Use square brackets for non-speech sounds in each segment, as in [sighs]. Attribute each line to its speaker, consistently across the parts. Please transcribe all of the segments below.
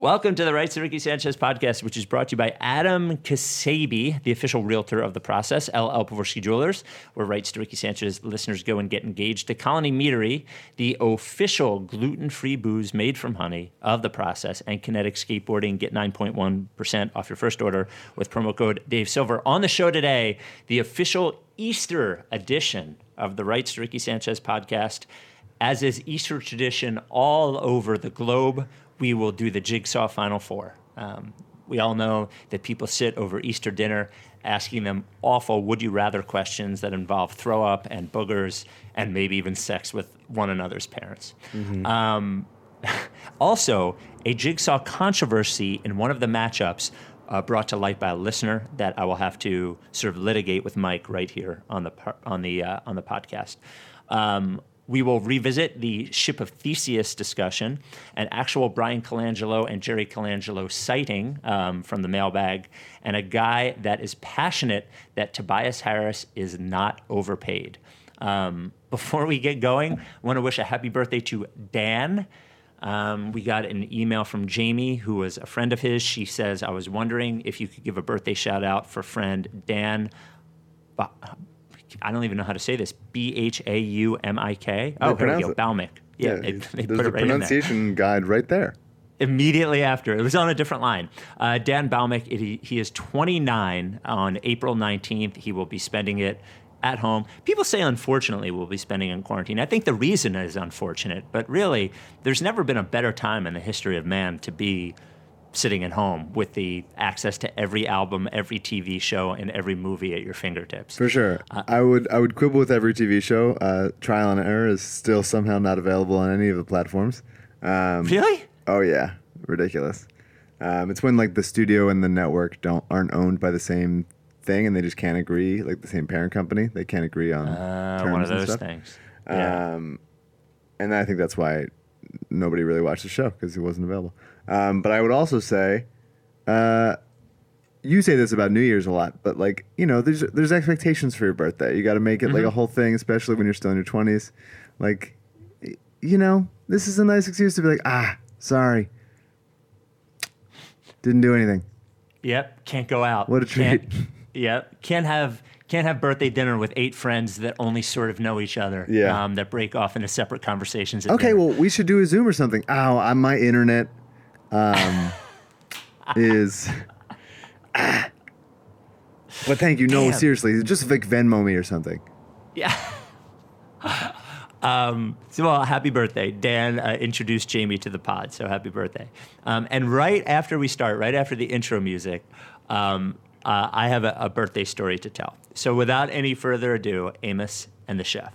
Speaker 1: Welcome to the Rights to Ricky Sanchez podcast, which is brought to you by Adam Kasabi, the official realtor of the process, LL Pavorsky Jewelers, where Rights to Ricky Sanchez listeners go and get engaged. To Colony Meadery, the official gluten free booze made from honey of the process, and Kinetic Skateboarding. Get 9.1% off your first order with promo code Dave Silver. On the show today, the official Easter edition of the Rights to Ricky Sanchez podcast. As is Easter tradition all over the globe, we will do the Jigsaw Final Four. Um, we all know that people sit over Easter dinner asking them awful would you rather questions that involve throw up and boogers and maybe even sex with one another's parents. Um, [laughs] also, a jigsaw controversy in one of the matchups uh, brought to light by a listener that I will have to sort of litigate with Mike right here on the par- on the uh, on the podcast. Um, we will revisit the Ship of Theseus discussion, an actual Bryan Colangelo and Jerry Colangelo sighting um, from the mailbag, and a guy that is passionate that Tobias Harris is not overpaid. Um, before we get going, I want to wish a happy birthday to Dan. Um, we got an email from Jamie, who was a friend of his. She says, I was wondering if you could give a birthday shout out for friend Dan. Ba- I don't even know how to say this. B H A U M I K. Oh, here we go.
Speaker 2: it.
Speaker 1: Balmic. Yeah, they,
Speaker 2: he's- [laughs]
Speaker 1: they
Speaker 2: there's
Speaker 1: put
Speaker 2: a
Speaker 1: right in there
Speaker 2: pronunciation guide right there.
Speaker 1: immediately after. It was on a different line. Uh, Dan Bhaumik, he, he is 29 on April 19th. He will be spending it at home. People say, unfortunately, we'll be spending in quarantine. I think the reason is unfortunate, but really, there's never been a better time in the history of man to be sitting at home with the access to every album, every TV show, and every movie at your fingertips.
Speaker 2: For sure.
Speaker 1: Uh,
Speaker 2: I would I would quibble with every TV show. Uh, Trial and Error is still somehow not available on any of the platforms. Um,
Speaker 1: Really?
Speaker 2: Oh yeah, ridiculous. Um, it's when like the studio and the network don't aren't owned by the same thing, and they just can't agree. Like the same parent company, they can't agree on
Speaker 1: Uh,
Speaker 2: terms
Speaker 1: one of
Speaker 2: and
Speaker 1: those
Speaker 2: stuff.
Speaker 1: things. Yeah.
Speaker 2: Um, and I think that's why nobody really watched the show because it wasn't available. Um, but I would also say, uh, you say this about New Year's a lot, but like you know, there's there's expectations for your birthday. You got to make it like a whole thing, especially when you're still in your twenties. Like, you know, this is a nice excuse to be like, ah, sorry, didn't do anything.
Speaker 1: Yep, can't go out.
Speaker 2: What a
Speaker 1: Can't-
Speaker 2: treat. [laughs]
Speaker 1: Yep, can't have can't have birthday dinner with eight friends that only sort of know each other.
Speaker 2: Yeah.
Speaker 1: um, that break off into separate conversations. At
Speaker 2: Okay,
Speaker 1: dinner.
Speaker 2: well, we should do a Zoom or something. Ow, on my internet um, is. Ah. But thank you. No,
Speaker 1: Damn.
Speaker 2: seriously, just like Venmo me or something.
Speaker 1: yeah. um, so, well, happy birthday, Dan. Uh, introduced Jamie to the pod, so happy birthday. Um, and right after we start, right after the intro music, um, uh, I have a, a birthday story to tell. So, without any further ado, Amos and the chef.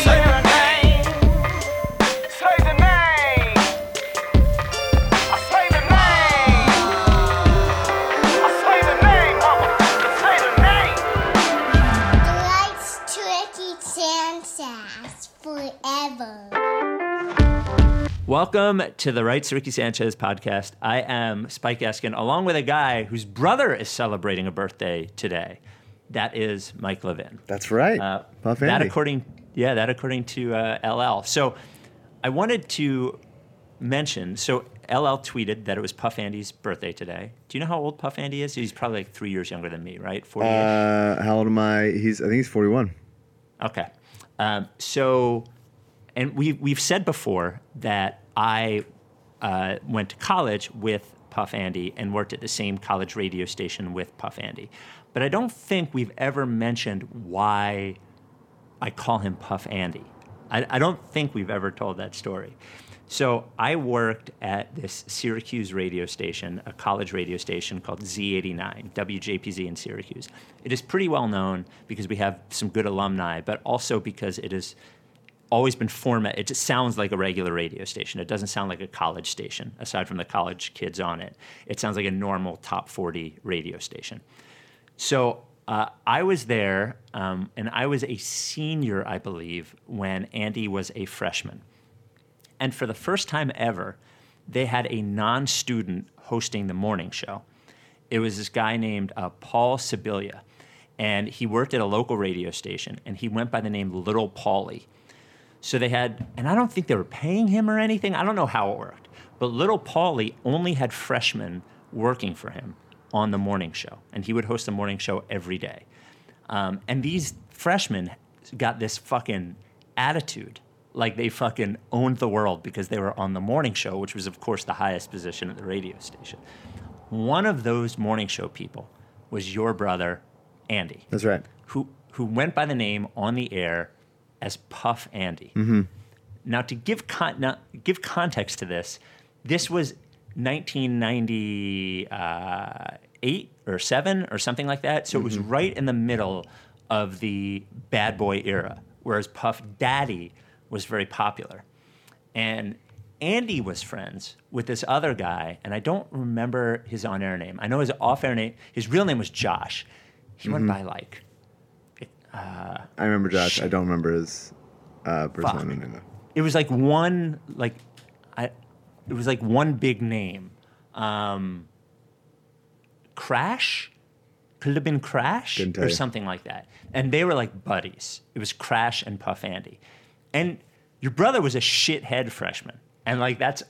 Speaker 1: Welcome to the Rights Ricky Sanchez podcast. I am Spike Eskin, along with a guy whose brother is celebrating a birthday today. That is Mike Levin.
Speaker 2: That's right.
Speaker 1: Uh,
Speaker 2: Puff
Speaker 1: that
Speaker 2: Andy.
Speaker 1: according, yeah, that according to uh, LL. So, I wanted to mention. So, LL tweeted that it was Puff Andy's birthday today. Do you know how old Puff Andy is? He's probably like three years younger than me, right? Forty.
Speaker 2: uh, how old am I? He's I think he's 41.
Speaker 1: Okay. Um, so, and we we've said before that I uh, went to college with Puff Andy and worked at the same college radio station with Puff Andy, but I don't think we've ever mentioned why I call him Puff Andy. I, I don't think we've ever told that story. So I worked at this Syracuse radio station, a college radio station called Z89, WJPZ in Syracuse. It is pretty well known because we have some good alumni, but also because it has always been format. It just sounds like a regular radio station. It doesn't sound like a college station, aside from the college kids on it. It sounds like a normal top 40 radio station. So uh, I was there, um, and I was a senior, I believe, when Andy was a freshman. And for the first time ever, they had a non student hosting the morning show. It was this guy named uh, Paul Sibilia, and he worked at a local radio station, and he went by the name Little Paulie. So they had, and I don't think they were paying him or anything. I don't know how it worked. But Little Paulie only had freshmen working for him on the morning show, and he would host the morning show every day. Um, and these freshmen got this fucking attitude, like they fucking owned the world because they were on the morning show, which was, of course, the highest position at the radio station. One of those morning show people was your brother, Andy
Speaker 2: That's right.
Speaker 1: who who went by the name on the air as Puff Andy. Mm-hmm. Now, to give con- now, give context to this, this was 1998 uh, or seven or something like that. So it was mm-hmm. right in the middle of the bad boy era, whereas Puff Daddy was very popular, and Andy was friends with this other guy, and I don't remember his on-air name. I know his off-air name. His real name was Josh. He went mm-hmm. by like
Speaker 2: I remember Josh. I don't remember his uh, persona
Speaker 1: Fuck.
Speaker 2: name. though.
Speaker 1: it was like one like I it was like one big name. Um Crash? Could it have been Crash or something like that. And they were like buddies. It was Crash and Puff Andy. And your brother was a shithead freshman. And like that's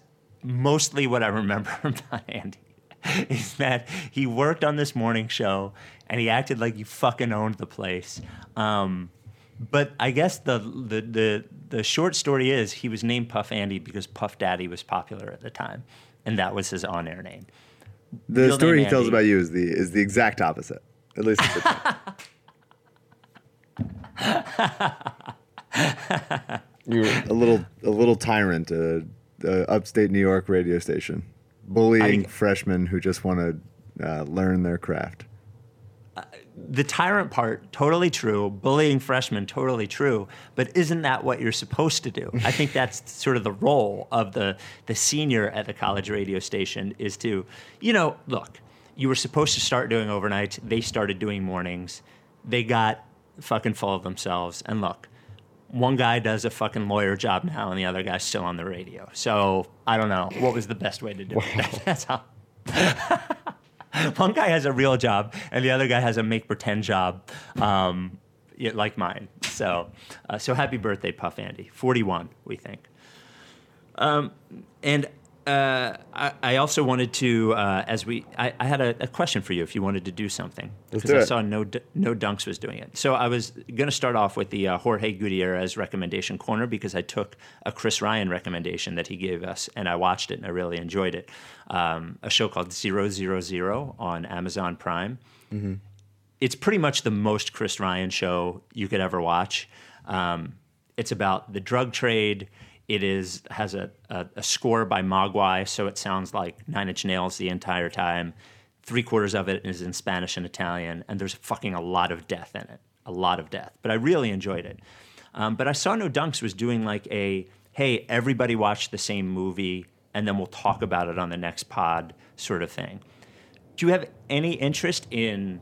Speaker 1: mostly what I remember [laughs] about Andy. [laughs] Is that he worked on this morning show and he acted like he fucking owned the place. Um, but I guess the, the the the short story is he was named Puff Andy because Puff Daddy was popular at the time, and that was his on-air name.
Speaker 2: The
Speaker 1: Real
Speaker 2: story
Speaker 1: name
Speaker 2: he tells
Speaker 1: Andy.
Speaker 2: about you is the is the exact opposite. At least at the time. [laughs] You're a little a little tyrant, a, a upstate New York radio station, bullying
Speaker 1: I-
Speaker 2: freshmen who just want to uh, learn their craft.
Speaker 1: The tyrant part, totally true. Bullying freshmen, totally true. But isn't that what you're supposed to do? I think [laughs] that's sort of the role of the the senior at the college radio station is to, you know, look, you were supposed to start doing overnights. They started doing mornings. They got fucking full of themselves. And look, one guy does a fucking lawyer job now, and the other guy's still on the radio. So I don't know what was the best way to do it. [laughs] That's how. [laughs] one guy has a real job, and the other guy has a make pretend job, um, like mine. So, uh, so happy birthday, Puff Andy. Forty-one, we think. Um, and uh, I, I also wanted to, uh, as we, I, I had a, a question for you if you wanted to do something because
Speaker 2: do
Speaker 1: I saw no no dunks was doing it. So I was going to start off with the uh, Jorge Gutierrez recommendation corner because I took a Chris Ryan recommendation that he gave us and I watched it and I really enjoyed it. Um, a show called Zero Zero Zero on Amazon Prime it's pretty much the most Chris Ryan show you could ever watch. Um, it's about the drug trade. It is has a, a, a score by Mogwai, so it sounds like Nine Inch Nails the entire time. Three quarters of it is in Spanish and Italian, and there's fucking a lot of death in it, a lot of death. But I really enjoyed it. Um, but I saw No Dunks was doing like a hey, everybody watch the same movie, and then we'll talk about it on the next pod sort of thing. Do you have any interest in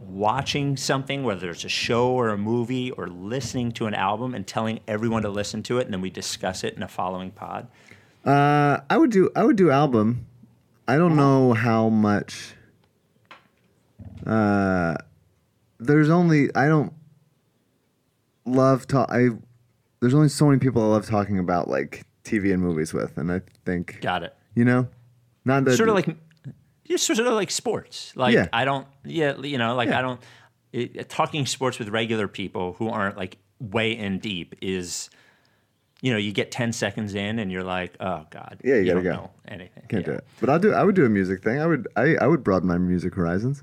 Speaker 1: watching something, whether it's a show or a movie, or listening to an album and telling everyone to listen to it, and then we discuss it in a following pod?
Speaker 2: Uh, I would do I would do album. I don't know how much. Uh, there's only I don't love talk. I there's only so many people I love talking about like TV and movies with, and I think
Speaker 1: Got it.
Speaker 2: you know, not that
Speaker 1: Sort of like, just sort of like sports. Like
Speaker 2: Yeah.
Speaker 1: I don't, yeah, you know, like
Speaker 2: Yeah.
Speaker 1: I don't. It, talking sports with regular people who aren't like way in deep is, you know, you get ten seconds in and you're like, oh god,
Speaker 2: Yeah, you gotta
Speaker 1: don't
Speaker 2: go.
Speaker 1: know anything.
Speaker 2: can't
Speaker 1: Yeah.
Speaker 2: do it. But I'll do I would do a music thing. I would I I would broaden my music horizons.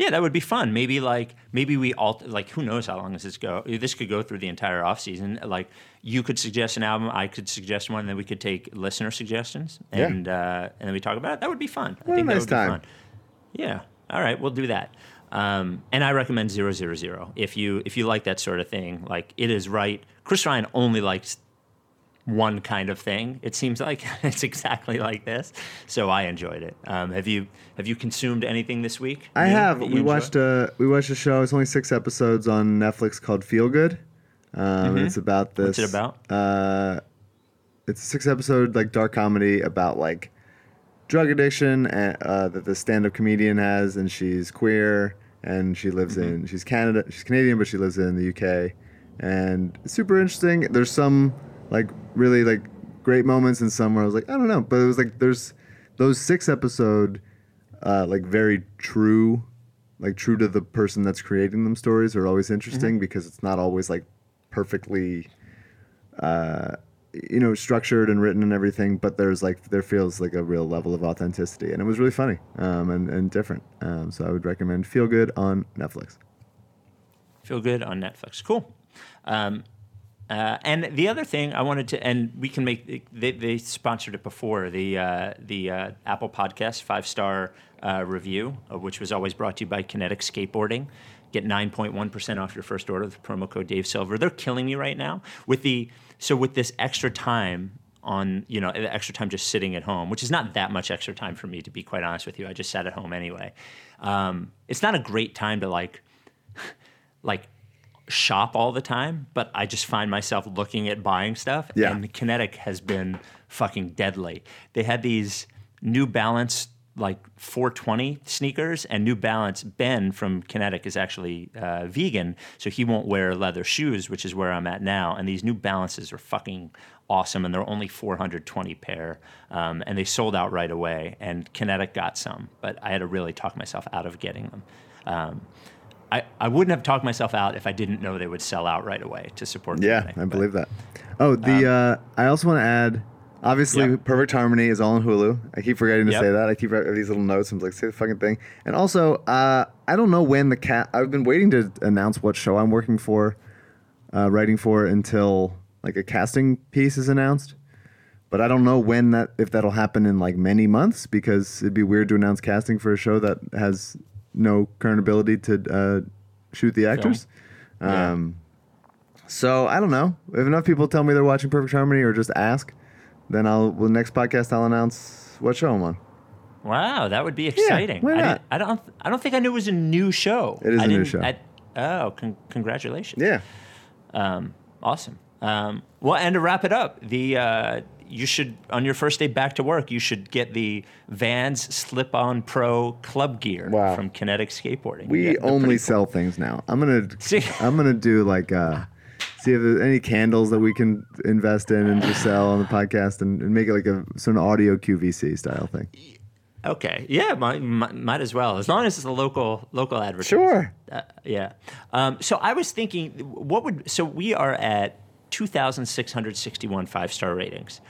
Speaker 1: Yeah, that would be fun. Maybe like maybe we all like who knows how long does this go? This could go through the entire off season. Like you could suggest an album, I could suggest one, and then we could take listener suggestions
Speaker 2: Yeah.
Speaker 1: and uh, and then we talk about it. That would be fun. I
Speaker 2: What a
Speaker 1: think that
Speaker 2: nice
Speaker 1: would be
Speaker 2: time.
Speaker 1: fun. Yeah. All right, we'll do that. Um, and I recommend zero zero zero if you if you like that sort of thing. Like it is right. Chris Ryan only likes one kind of thing. It seems like [laughs] it's exactly like this. So I enjoyed it. Um, have you have you consumed anything this week?
Speaker 2: I have. We watched a we watched a show. It's only six episodes on Netflix called Feel Good. Um, and It's about this.
Speaker 1: Mm-hmm. What's it about?
Speaker 2: Uh, it's a six episode like dark comedy about like drug addiction and, uh, that the stand up comedian has, and she's queer and she lives
Speaker 1: Mm-hmm.
Speaker 2: in she's Canada she's Canadian but she lives in the UK, and it's super interesting. There's some like really like great moments and some where I was like I don't know, but it was like there's those six episode uh, like very true like true to the person that's creating them stories are always interesting because it's not always like perfectly uh, you know structured and written and everything but there's like there feels like a real level of authenticity. And it was really funny um, and, and different. Um, so i would recommend feel good on netflix.
Speaker 1: Feel good on Netflix. Cool. Um, uh, and the other thing I wanted to, and we can make they, they sponsored it before the uh, the uh, Apple Podcast five star uh, review, uh, which was always brought to you by Kinetic Skateboarding. Get nine point one percent off your first order with promo code Dave Silver. They're killing me right now with the so with this extra time on you know the extra time just sitting at home, which is not that much extra time for me to be quite honest with you. I just sat at home anyway. Um, it's not a great time to like [laughs] like shop all the time, but I just find myself looking at buying stuff.
Speaker 2: Yeah.
Speaker 1: And Kinetic has been fucking deadly. They had these New Balance like 420 sneakers, and New Balance Ben from Kinetic is actually uh, vegan, so he won't wear leather shoes, which is where I'm at now. And these New Balances are fucking awesome, and they're only 420 pair, um, and they sold out right away. And Kinetic got some, but I had to really talk myself out of getting them. Um, I, I wouldn't have talked myself out if I didn't know they would sell out right away to support.
Speaker 2: yeah i
Speaker 1: but-
Speaker 2: believe that oh the uh, i also want to add obviously
Speaker 1: Yep.
Speaker 2: perfect harmony is all on hulu i keep forgetting to
Speaker 1: Yep.
Speaker 2: say that i keep writing these little notes and like say the fucking thing and also uh, i don't know when the cat i've been waiting to announce what show i'm working for uh, writing for until like a casting piece is announced but I don't know when that if that'll happen in like many months because it'd be weird to announce casting for a show that has no current ability to uh, shoot the actors.
Speaker 1: Yeah.
Speaker 2: Um, so I don't know if enough people tell me they're watching Perfect Harmony or just ask, then I'll well, the next podcast I'll announce what show I'm on.
Speaker 1: Wow, that would be exciting.
Speaker 2: why
Speaker 1: I,
Speaker 2: not?
Speaker 1: didn't- I don't. I don't think I knew it was a new show.
Speaker 2: It is
Speaker 1: I
Speaker 2: a new
Speaker 1: didn't-
Speaker 2: show.
Speaker 1: I- oh, con- congratulations.
Speaker 2: Yeah,
Speaker 1: Um, awesome. Um, well, and to wrap it up, the uh, you should on your first day back to work, you should get the Vans Slip On Pro club gear
Speaker 2: Wow.
Speaker 1: from Kinetic Skateboarding.
Speaker 2: we
Speaker 1: Yeah,
Speaker 2: only sell things now. I'm gonna
Speaker 1: See?
Speaker 2: I'm gonna do like uh, see if there's any candles that we can invest in and just sell on the podcast and, and make it like a sort of audio QVC style thing.
Speaker 1: Okay, yeah, might, might, might as well, as long as it's a local local advertisement.
Speaker 2: Sure.
Speaker 1: Uh, yeah. Um, so I was thinking, what would so we are at two thousand six hundred sixty-one five-star ratings.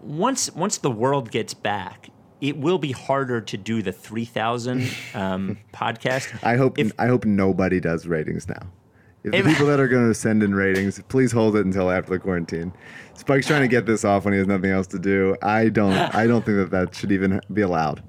Speaker 1: Once once the world gets back, it will be harder to do the three thousand um, [laughs] podcast.
Speaker 2: I hope
Speaker 1: If-
Speaker 2: I hope nobody does ratings now. If the
Speaker 1: If-
Speaker 2: people that are going to send in ratings, please hold it until after the quarantine. Spike's trying to get this off when he has nothing else to do. I don't. I don't think that that should even be allowed.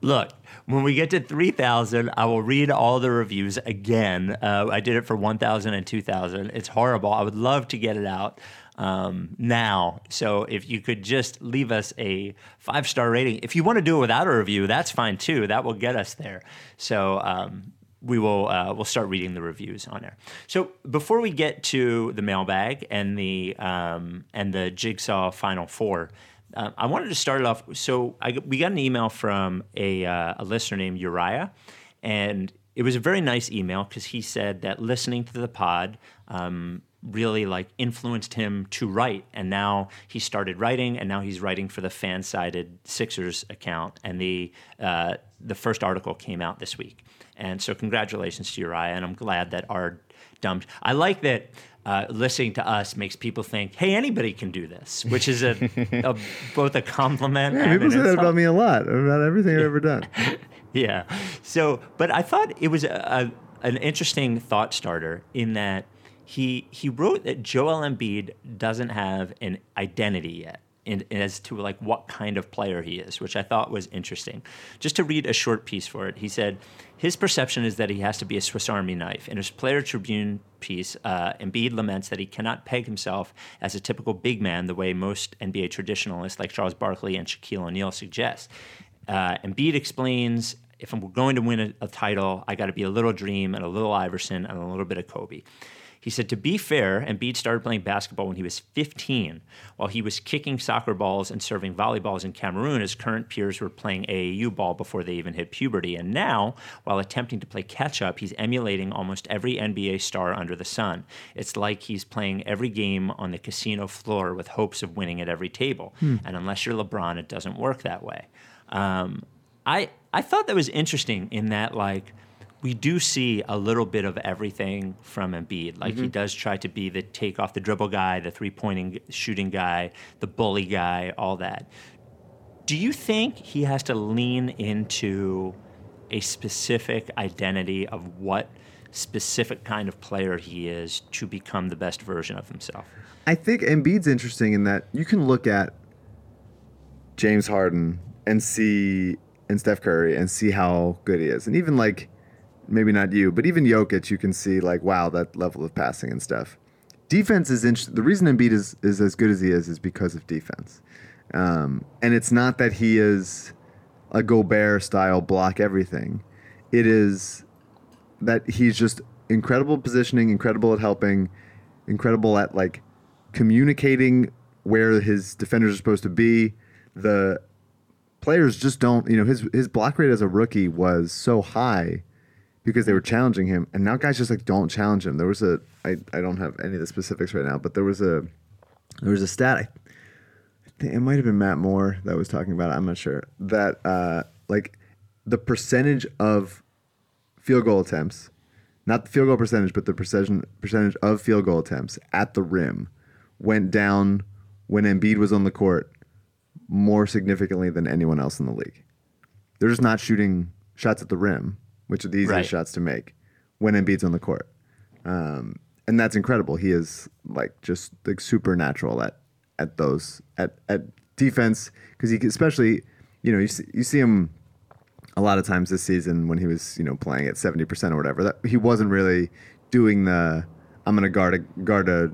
Speaker 1: Look, when we get to 3,000, I will read all the reviews again. Uh, I did it for 1,000 and 2,000. It's horrible. I would love to get it out um, now. So if you could just leave us a five star rating. If you want to do it without a review, that's fine too. That will get us there. So, um, we will uh, we'll start reading the reviews on there. So before we get to the mailbag and the um, and the jigsaw final four, uh, I wanted to start it off. So I, we got an email from a, uh, a listener named Uriah, and it was a very nice email because he said that listening to the pod um, really like influenced him to write, and now he started writing, and now he's writing for the fan-sided Sixers account, and the uh, the first article came out this week, and so congratulations to Uriah, and I'm glad that our dumb I like that uh, listening to us makes people think, hey, anybody can do this, which is a, [laughs] a both a compliment
Speaker 2: Yeah,
Speaker 1: and
Speaker 2: people say that about me a lot, about everything I've ever done. [laughs]
Speaker 1: Yeah. So, but I thought it was a, a, an interesting thought starter in that he he wrote that Joel Embiid doesn't have an identity yet. In, as to like what kind of player he is, which I thought was interesting. Just to read a short piece for it, he said his perception is that he has to be a Swiss Army knife. In his Player Tribune piece, uh, Embiid laments that he cannot peg himself as a typical big man the way most NBA traditionalists like Charles Barkley and Shaquille O'Neal suggest. Uh, Embiid explains if I'm going to win a, a title, I got to be a little Dream and a little Iverson and a little bit of Kobe. He said, to be fair, Embiid started playing basketball when he was 15. While he was kicking soccer balls and serving volleyballs in Cameroon, his current peers were playing AAU ball before they even hit puberty. And now, while attempting to play catch up, he's emulating almost every NBA star under the sun. It's like he's playing every game on the casino floor with hopes of winning at every table. And unless you're LeBron, it doesn't work that way. Um, I I thought that was interesting in that like we do see a little bit of everything from Embiid. Like he mm-hmm. does try to be the take off the dribble guy, the three pointing shooting guy, the bully guy, all that. Do you think he has to lean into a specific identity of what specific kind of player he is to become the best version of himself?
Speaker 2: I think Embiid's interesting in that you can look at James Harden and see and Steph Curry and see how good he is, and even like maybe not you, but even Jokic, you can see like wow that level of passing and stuff. Defense is interesting. The reason Embiid is is as good as he is is because of defense, um, and it's not that he is a Gobert style block everything. It is that he's just incredible positioning, incredible at helping, incredible at like communicating where his defenders are supposed to be. The players just don't, you know, his his block rate as a rookie was so high because they were challenging him, and now guys just like don't challenge him. There was a I, I don't have any of the specifics right now, but there was a there was a stat. I, it might have been Matt Moore that was talking about it. I'm not sure that uh, like the percentage of field goal attempts, not the field goal percentage, but the percentage percentage of field goal attempts at the rim went down when Embiid was on the court more significantly than anyone else in the league. They're just not shooting shots at the rim, which are the easiest
Speaker 1: Right.
Speaker 2: shots to make when Embiid's on the court. Um, and that's incredible. He is like just like supernatural at at those at at defense because he especially you know you see, you see him a lot of times this season when he was you know playing at 70% or whatever that he wasn't really doing the I'm going to guard a guard a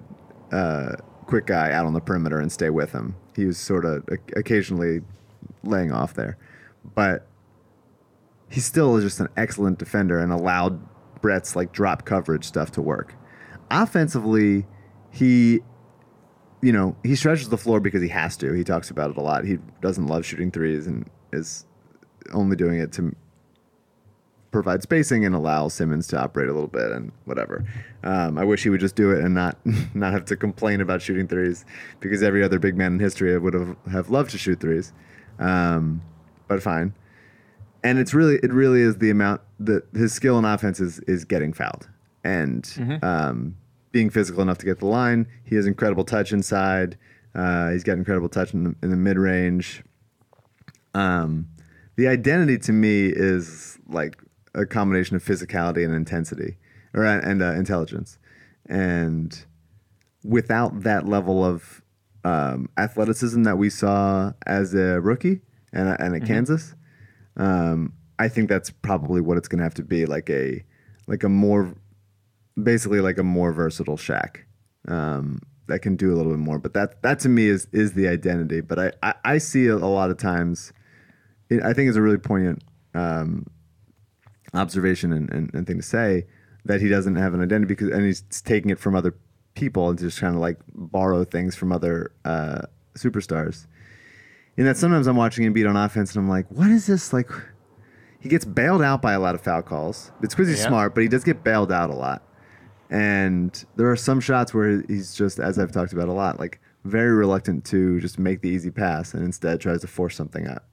Speaker 2: uh, quick guy out on the perimeter and stay with him. He was sort of occasionally laying off there. But he still is just an excellent defender and allowed Brett's like drop coverage stuff to work. Offensively, he you know, he stretches the floor because he has to. He talks about it a lot. He doesn't love shooting threes and is only doing it to provide spacing and allow Simmons to operate a little bit and whatever. Um, I wish he would just do it and not [laughs] not have to complain about shooting threes because every other big man in history would have have loved to shoot threes. Um, but fine. And it's really it really is the amount that his skill in offense is is getting fouled and um, being physical enough to get the line. He has incredible touch inside. Uh, he's got incredible touch in the, in the mid range. Um, the identity to me is like a combination of physicality and intensity, or and uh, intelligence, and without that level of um, athleticism that we saw as a rookie and, and at Kansas, um, I think that's probably what it's going to have to be like a like a more basically like a more versatile Shaq um, that can do a little bit more. But that that to me is is the identity. But I I, I see a, a lot of times. It, I think it's a really poignant um, observation and, and, and thing to say that he doesn't have an identity because and he's taking it from other people and just trying to like borrow things from other uh, superstars. And that sometimes I'm watching him beat on offense and I'm like, what is this like? He gets bailed out by a lot of foul calls. It's because he's
Speaker 1: Yeah.
Speaker 2: smart, but he does get bailed out a lot. And there are some shots where he's just, as I've talked about a lot, like very reluctant to just make the easy pass and instead tries to force something up.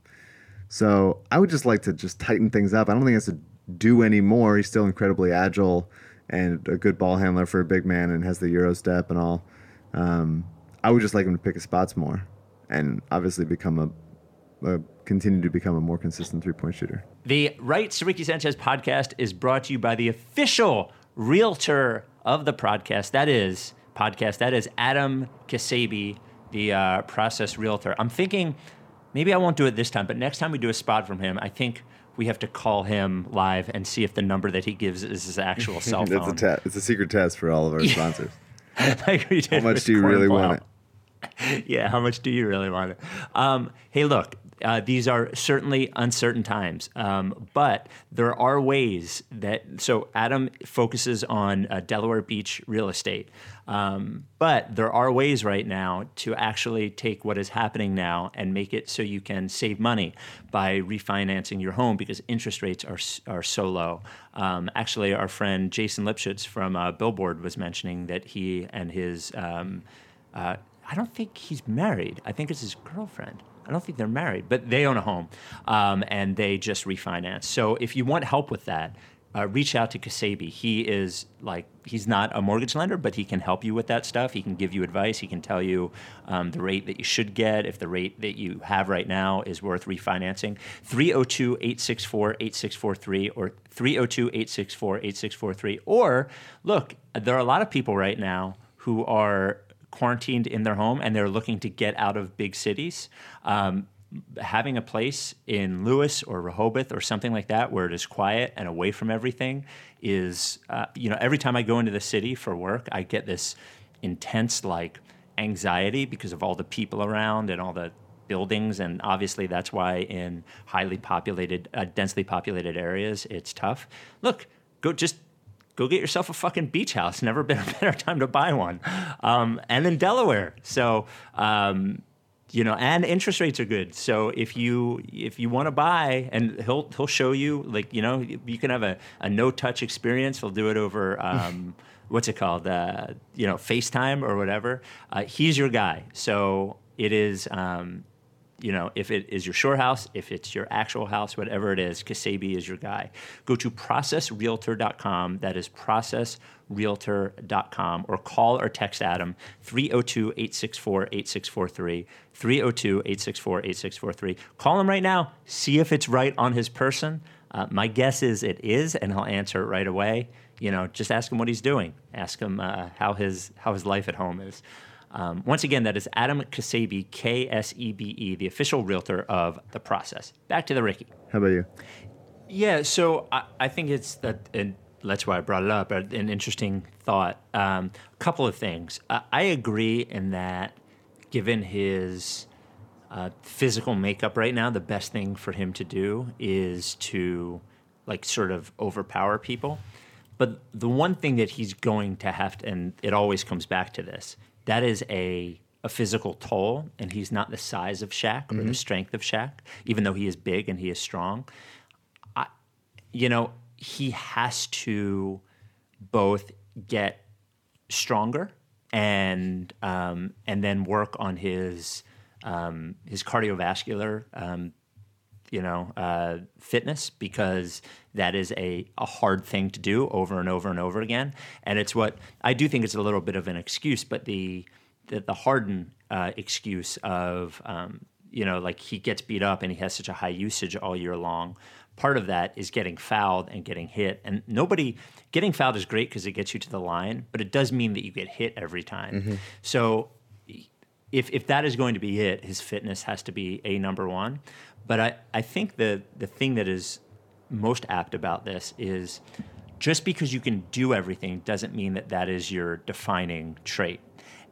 Speaker 2: So I would just like to just tighten things up. I don't think he has to do any more. He's still incredibly agile and a good ball handler for a big man and has the Euro step and all. Um, I would just like him to pick his spots more and obviously become a uh, continue to become a more consistent three point shooter.
Speaker 1: The Right Ricky Sanchez podcast is brought to you by the official realtor of the podcast. That is podcast. That is Adam Kasabi, the uh, process realtor. I'm thinking maybe I won't do it this time, but next time we do a spot from him, I think we have to call him live and see if the number that he gives is his actual [laughs] cell phone.
Speaker 2: That's a te- it's a secret test for all of our sponsors. [laughs]
Speaker 1: like
Speaker 2: How much do you really want it? [laughs]
Speaker 1: yeah, how much do you really want it? Um, hey, look, uh, these are certainly uncertain times, um, but there are ways that. So Adam focuses on uh, Delaware Beach real estate, um, but there are ways right now to actually take what is happening now and make it so you can save money by refinancing your home because interest rates are are so low. Um, actually, our friend Jason Lipshutz from uh, Billboard was mentioning that he and his um, uh, I don't think he's married. I think it's his girlfriend. I don't think they're married, but they own a home um, and they just refinance. So if you want help with that, uh, reach out to Kasabi. He is like he's not a mortgage lender, but he can help you with that stuff. He can give you advice. He can tell you um, the rate that you should get if the rate that you have right now is worth refinancing. 302-864-8643 or 302-864-8643. Or look, there are a lot of people right now who are quarantined in their home and they're looking to get out of big cities. Um, having a place in Lewes or Rehoboth or something like that where it is quiet and away from everything is, uh, you know, every time I go into the city for work, I get this intense like anxiety because of all the people around and all the buildings and obviously that's why in highly populated uh, densely populated areas it's tough look go just go get yourself a fucking beach house. Never been a [laughs] better time to buy one. Um, and in delaware. So um, you know and interest rates are good. So if you if you want to buy and he'll he'll show you like you know you can have a, a no touch experience. He'll do it over um, [laughs] what's it called? Uh, you know facetime or whatever. Uh, he's your guy. So it is um, you know, if it is your shore house, if it's your actual house, whatever it is, Kasabi is your guy. Go to processrealtor.com. That is processrealtor.com or call or text Adam 302 864 8643. 302 864 8643. Call him right now. See if it's right on his person. Uh, my guess is it is, and he'll answer it right away. You know, just ask him what he's doing. Ask him uh, how his how his life at home is. Um, once again, that is Adam Kasabi, K S E B E, the official realtor of the process. Back to the Ricky.
Speaker 2: How about you?
Speaker 1: Yeah, so I, I think it's that, and that's why I brought it up. uh, An interesting thought. Um, a couple of things. I, I agree in that, given his uh, physical makeup right now, the best thing for him to do is to, like, sort of overpower people. But the one thing that he's going to have to, and it always comes back to this, that is a a physical toll, and he's not the size of Shaq or the strength of Shaq, even though he is big and he is strong. You know, he has to both get stronger and um, and then work on his um, his cardiovascular um, you know uh, fitness because that is a, a hard thing to do over and over and over again. And it's what I do think it's a little bit of an excuse but the the, the Harden uh, excuse of um, you know like he gets beat up and he has such a high usage all year long. Part of that is getting fouled and getting hit. And nobody getting fouled is great because it gets you to the line but it does mean that you get hit every time. So if if that is going to be it, his fitness has to be a number one. But I, I think the the thing that is most apt about this is just because you can do everything doesn't mean that that is your defining trait.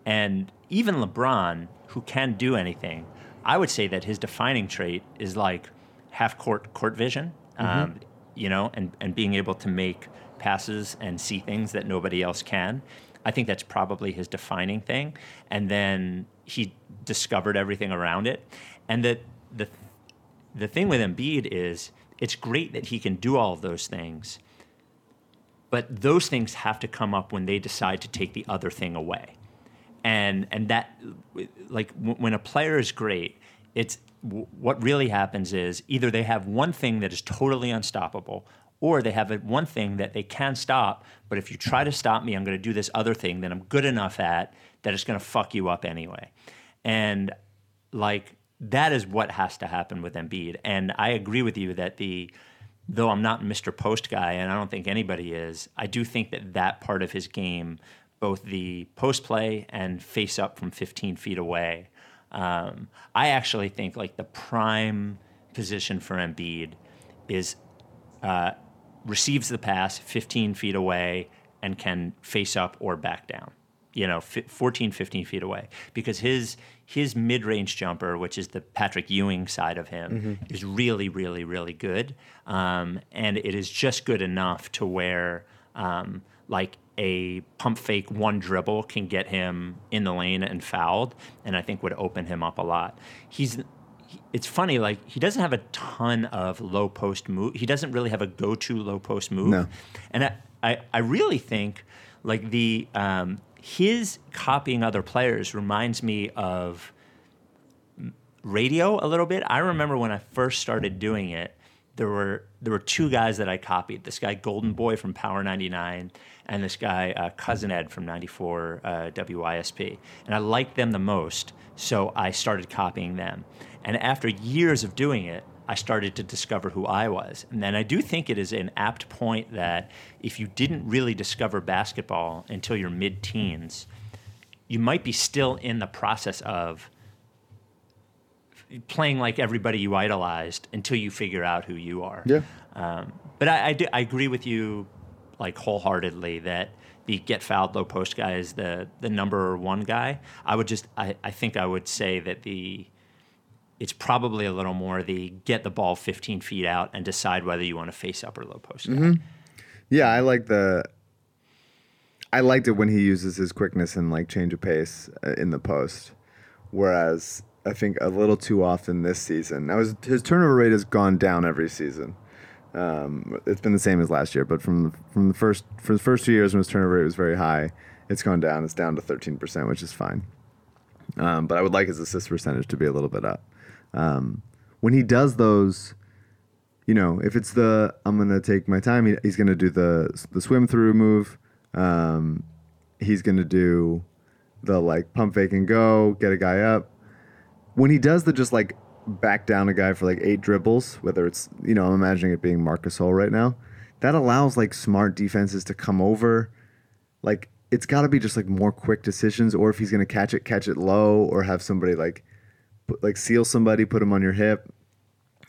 Speaker 1: And even LeBron, who can do anything, I would say that his defining trait is like half court court vision, um, you know, and, and being able to make passes and see things that nobody else can. I think that's probably his defining thing. And then he discovered everything around it. And that the the thing with Embiid is it's great that he can do all of those things, but those things have to come up when they decide to take the other thing away. And and that like when a player is great, it's what really happens is either they have one thing that is totally unstoppable or they have one thing that they can stop, but if you try to stop me, I'm going to do this other thing that I'm good enough at that it's going to fuck you up anyway. And like that is what has to happen with Embiid. And I agree with you that the though I'm not Mr. Post guy, and I don't think anybody is, I do think that that part of his game, both the post play and face up from 15 feet away, um, I actually think like the prime position for Embiid is uh, receives the pass 15 feet away and can face up or back down you know fi- 14 15 feet away because his his mid-range jumper which is the patrick ewing side of him is really really really good um, and it is just good enough to where um, like a pump fake one dribble can get him in the lane and fouled and i think would open him up a lot he's it's funny, like he doesn't have a ton of low post move. He doesn't really have a go-to low post move.
Speaker 2: No.
Speaker 1: And I, I, I really think like the um, his copying other players reminds me of radio a little bit. I remember when I first started doing it, there were there were two guys that I copied. This guy Golden Boy from Power 99 and this guy uh, Cousin Ed from 94 uh, WYSP. And I liked them the most, so I started copying them. And after years of doing it, I started to discover who I was. And then I do think it is an apt point that if you didn't really discover basketball until your mid teens, you might be still in the process of playing like everybody you idolized until you figure out who you are.
Speaker 2: Yeah.
Speaker 1: Um, but I, I, do, I agree with you like wholeheartedly that the get fouled low post guy is the the number one guy. I would just I, I think I would say that the it's probably a little more the get the ball 15 feet out and decide whether you want to face up or low post guy.
Speaker 2: Yeah, I like the. I liked it when he uses his quickness and like change of pace uh, in the post, whereas I think a little too often this season. Now his his turnover rate has gone down every season. Um, it's been the same as last year, but from from the first for the first two years when his turnover rate was very high, it's gone down. It's down to thirteen percent, which is fine. Um, but I would like his assist percentage to be a little bit up. Um, when he does those, you know, if it's the I'm gonna take my time, he, he's gonna do the the swim through move. Um, he's gonna do the like pump fake and go, get a guy up. When he does the just like back down a guy for like eight dribbles, whether it's you know I'm imagining it being Marcus Hull right now, that allows like smart defenses to come over. Like it's got to be just like more quick decisions, or if he's gonna catch it, catch it low, or have somebody like like seal somebody, put him on your hip.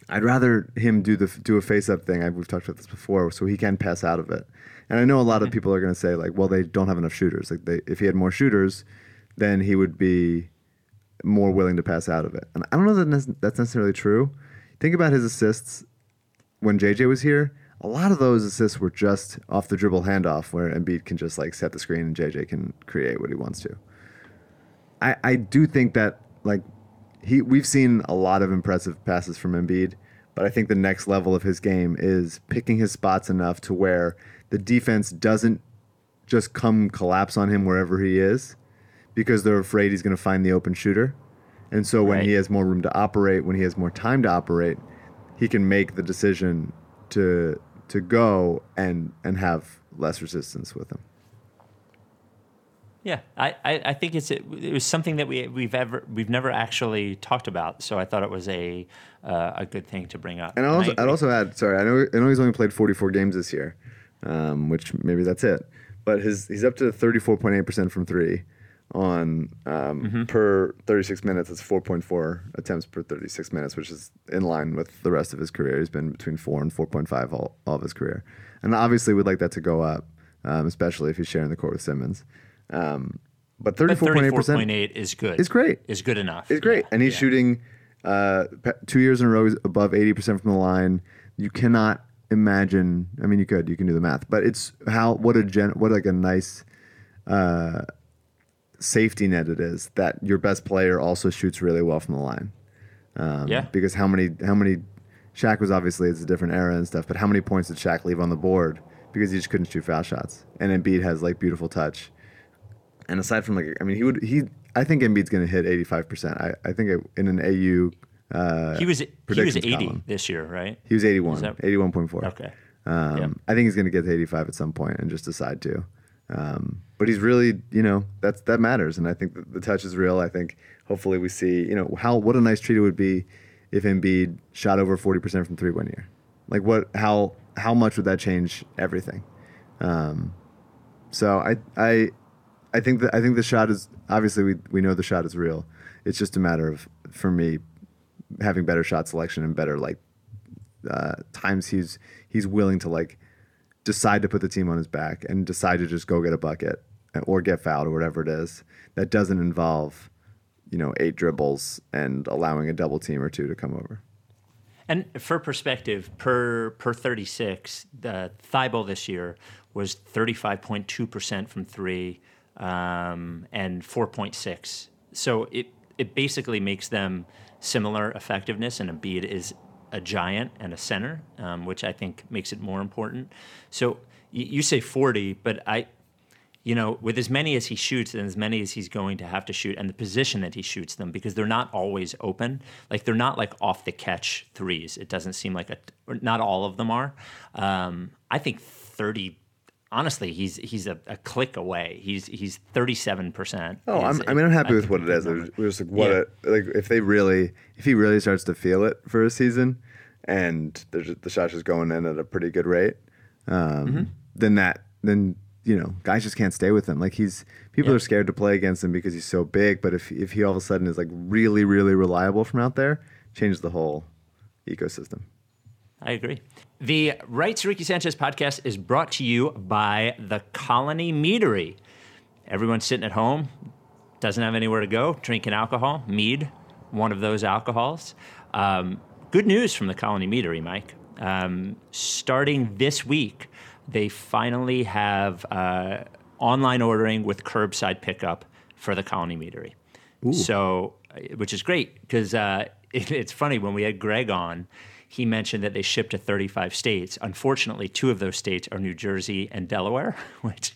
Speaker 2: I'd rather him do the do a face up thing. I, we've talked about this before, so he can pass out of it. And I know a lot of mm-hmm. people are going to say like, well, they don't have enough shooters. Like, they, if he had more shooters, then he would be more willing to pass out of it. And I don't know that that's necessarily true. Think about his assists when JJ was here. A lot of those assists were just off the dribble handoff, where Embiid can just like set the screen and JJ can create what he wants to. I, I do think that like he we've seen a lot of impressive passes from Embiid, but I think the next level of his game is picking his spots enough to where the defense doesn't just come collapse on him wherever he is because they're afraid he's going to find the open shooter. And so when
Speaker 1: Right.
Speaker 2: he has more room to operate, when he has more time to operate, he can make the decision to to go and and have less resistance with him.
Speaker 1: Yeah, I, I, I think it's it, was something that we we've ever we've never actually talked about, so I thought it was a uh, a good thing to bring up.
Speaker 2: And I'd
Speaker 1: I
Speaker 2: also, I'd also add, sorry, I know, I know he's only played 44 games this year, um, which maybe that's it. But his he's up to 34.8% from three on um,
Speaker 1: Mm-hmm.
Speaker 2: per 36 minutes. It's 4.4 attempts per 36 minutes, which is in line with the rest of his career. He's been between four and 4.5 all, all of his career. And obviously, we'd like that to go up, um, especially if he's sharing the court with Simmons. Um, but
Speaker 1: but
Speaker 2: 34.8%
Speaker 1: 34.8 is good.
Speaker 2: is great.
Speaker 1: Is good enough.
Speaker 2: It's great,
Speaker 1: Yeah,
Speaker 2: and he's
Speaker 1: yeah.
Speaker 2: shooting uh, two years in a row above eighty percent from the line. You cannot imagine. I mean, you could. You can do the math, but it's how what a gen what like a nice uh, safety net it is that your best player also shoots really well from the line. Um,
Speaker 1: Yeah.
Speaker 2: Because how many how many Shaq was obviously it's a different era and stuff, but how many points did Shaq leave on the board because he just couldn't shoot foul shots? And Embiid has like beautiful touch. And aside from like, I mean, he would he. I think Embiid's going to hit eighty five percent. I I think in an AU. Uh,
Speaker 1: He was he was 80
Speaker 2: column.
Speaker 1: this year, right?
Speaker 2: he was 81,
Speaker 1: Is that-
Speaker 2: 81.4.
Speaker 1: Okay.
Speaker 2: Um,
Speaker 1: Yeah.
Speaker 2: I think he's going to get to 85 at some point and just decide to. Um, but he's really, you know, that's that matters, and I think the, the touch is real. I think hopefully we see, you know, how what a nice treat it would be if Embiid shot over forty percent from three one year. Like what? How how much would that change everything? Um, so I I I think that I think the shot is obviously we we know the shot is real. It's just a matter of for me having better shot selection and better like uh, times he's he's willing to like decide to put the team on his back and decide to just go get a bucket or get fouled or whatever it is that doesn't involve you know eight dribbles and allowing a double team or two to come over.
Speaker 1: And for perspective, per per 36, the Thibault this year was 35.2% from three um, and 4.6. So it it basically makes them similar effectiveness, and Embiid is a giant and a center, um, which I think makes it more important. So y- you say 40, but I, you know, with as many as he shoots and as many as he's going to have to shoot, and the position that he shoots them, because they're not always open. Like they're not like off the catch threes. It doesn't seem like a. Not all of them are. Um, I think thirty. Honestly, he's he's a, a click away. He's he's thirty seven percent.
Speaker 2: Oh, I'm, I mean, I'm happy with what it is. It was like what
Speaker 1: Yeah.
Speaker 2: a, like if they really, if he really starts to feel it for a season, and there's the shot's just going in at a pretty good rate, um,
Speaker 1: Mm-hmm.
Speaker 2: then that then you know guys just can't stay with him. Like he's people
Speaker 1: Yeah.
Speaker 2: are scared to play against him because he's so big. But if if he all of a sudden is like really really reliable from out there, changes the whole ecosystem.
Speaker 1: I agree. The Right to Ricky Sanchez podcast is brought to you by the Colony Meadery. Everyone sitting at home doesn't have anywhere to go, drinking alcohol, mead, one of those alcohols. Um, good news from the Colony Meadery, Mike. Um, starting this week, they finally have uh, online ordering with curbside pickup for the Colony Meadery. So, uh, which is great because uh, it, [laughs] it's funny when we had Greg on, he mentioned that they ship to 35 states. Unfortunately, two of those states are New Jersey and Delaware, [laughs] which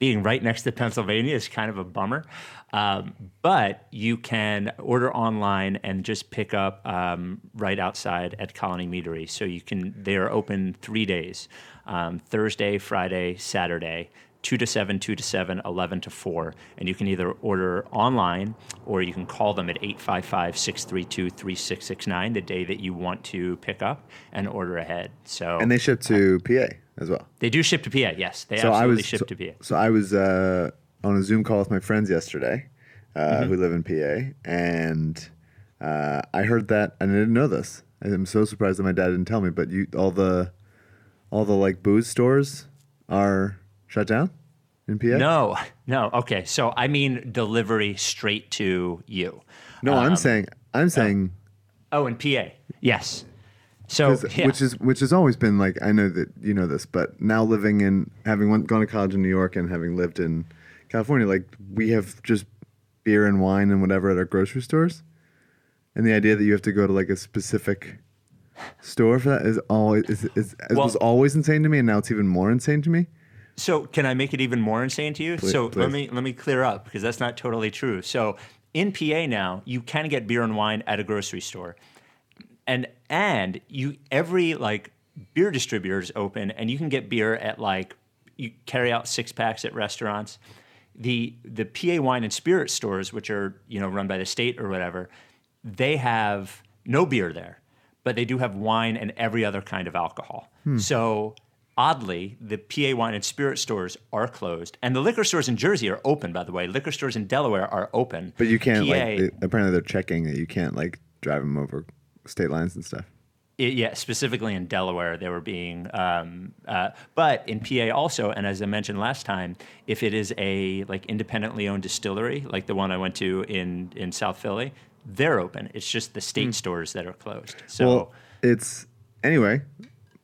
Speaker 1: being right next to Pennsylvania is kind of a bummer. Um, but you can order online and just pick up um, right outside at Colony Meadery. So you can, they are open three days um, Thursday, Friday, Saturday. 2 to 7, 2 to 7, 11 to 4. And you can either order online or you can call them at 855 632 3669 the day that you want to pick up and order ahead. So
Speaker 2: And they ship to PA as well.
Speaker 1: they do ship to PA, yes. They
Speaker 2: so
Speaker 1: absolutely
Speaker 2: was
Speaker 1: ship
Speaker 2: so,
Speaker 1: to PA.
Speaker 2: so I was uh, on a Zoom call with my friends yesterday, uh,
Speaker 1: Mm-hmm.
Speaker 2: who live in PA, and uh, I heard that and I didn't know this. I'm so surprised that my dad didn't tell me. But you, all the, all the like booze stores are shut down in PA.
Speaker 1: No, [laughs] no. Okay, so I mean delivery straight to you.
Speaker 2: no,
Speaker 1: Um,
Speaker 2: I'm saying, I'm saying,
Speaker 1: Oh, in PA, yes. So yeah.
Speaker 2: which is which has always been like I know that you know this, but now living in having went, gone to college in New York and having lived in California, like we have just beer and wine and whatever at our grocery stores, and the idea that you have to go to like a specific store for that is always is, is, it
Speaker 1: Well-
Speaker 2: was always insane to me, and now it's even more insane to me.
Speaker 1: So can I make it even more insane to you?
Speaker 2: Please-
Speaker 1: so let me let me clear up because that's not totally true. So in PA now, you can get beer and wine at a grocery store, and and you every like beer distributor is open, and you can get beer at like you carry out six packs at restaurants. The the PA wine and spirit stores, which are you know run by the state or whatever, they have no beer there, but they do have wine and every other kind of alcohol.
Speaker 2: Hmm.
Speaker 1: So oddly, the PA wine and spirit stores are closed, and the liquor stores in Jersey are open. By the way, liquor stores in Delaware are open.
Speaker 2: But you can't
Speaker 1: PA,
Speaker 2: like they- apparently they're checking that you can't like drive them over state lines and stuff.
Speaker 1: it- yeah, specifically in Delaware, they were being. Um, uh, but in PA also, and as I mentioned last time, if it is a like independently owned distillery, like the one I went to in in South Philly, they're open. It's just the state stores that are closed. So
Speaker 2: well, it's anyway.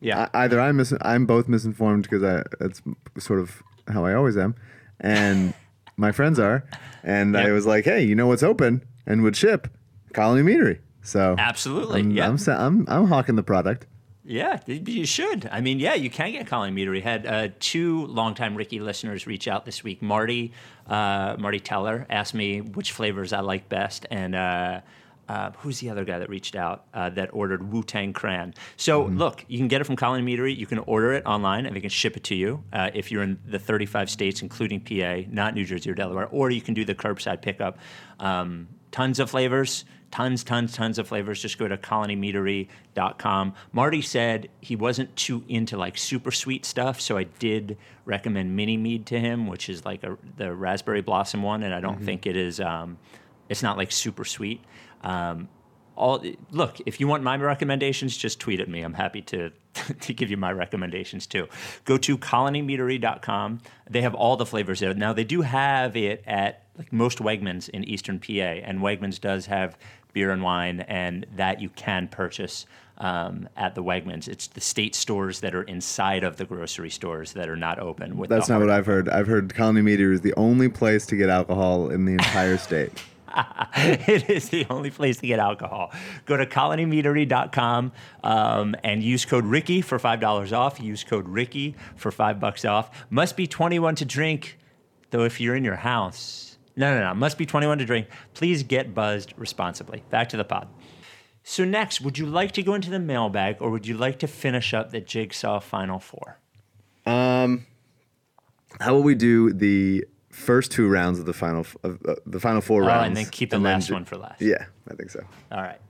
Speaker 1: Yeah,
Speaker 2: I, either I'm mis- I'm both misinformed because I that's sort of how I always am, and [laughs] my friends are, and I was like, hey, you know what's open and would ship Colony Meadery. So
Speaker 1: Absolutely,
Speaker 2: I'm,
Speaker 1: yeah.
Speaker 2: I'm, I'm I'm hawking the product.
Speaker 1: Yeah, you should. I mean, yeah, you can get Colony Meadery. We had uh, two longtime Ricky listeners reach out this week. Marty, uh, Marty Teller asked me which flavors I like best, and uh, uh, who's the other guy that reached out uh, that ordered Wu Tang Cran? So look, you can get it from Colony Meadery. You can order it online, and they can ship it to you uh, if you're in the 35 states, including PA, not New Jersey or Delaware. Or you can do the curbside pickup. Um, tons of flavors, tons, tons, tons of flavors. Just go to colonymeadery.com. Marty said he wasn't too into like super sweet stuff, so I did recommend Mini Mead to him, which is like a, the raspberry blossom one, and I don't think it is. Um, it's not like super sweet. Um, all look, if you want my recommendations, just tweet at me. I'm happy to [laughs] to give you my recommendations too. Go to colonymeadery.com. They have all the flavors there. Now they do have it at like most Wegmans in Eastern PA, and Wegmans does have beer and wine, and that you can purchase um, at the Wegmans. It's the state stores that are inside of the grocery stores that are not open. With
Speaker 2: That's not what I've heard. I've heard Colony Meadery is the only place to get alcohol in the entire [laughs] state. [laughs]
Speaker 1: it is the only place to get alcohol. Go to colonymeadery.com um, and use code Ricky for $5 off. Use code Ricky for 5 bucks off. Must be 21 to drink, though if you're in your house. No, no, no. Must be 21 to drink. Please get buzzed responsibly. Back to the pod. So next, would you like to go into the mailbag or would you like to finish up the Jigsaw Final Four?
Speaker 2: Um, How will we do the first two rounds of the final f- of uh, the final four
Speaker 1: Oh,
Speaker 2: rounds,
Speaker 1: and then keep the last
Speaker 2: ju-
Speaker 1: one for last.
Speaker 2: Yeah, I think so.
Speaker 1: All right.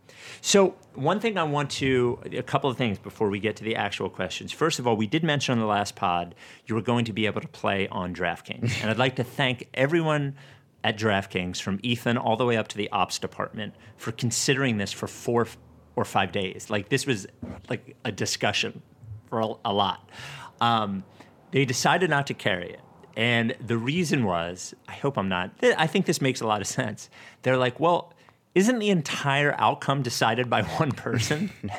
Speaker 1: So, one thing I want to, a couple of things before we get to the actual questions. First of all, we did mention on the last pod you were going to be able to play on DraftKings. [laughs] and I'd like to thank everyone at DraftKings, from Ethan all the way up to the ops department, for considering this for four or five days. Like, this was like a discussion for a, a lot. Um, they decided not to carry it. And the reason was, I hope I'm not, I think this makes a lot of sense. They're like, well, isn't the entire outcome decided by one person? [laughs]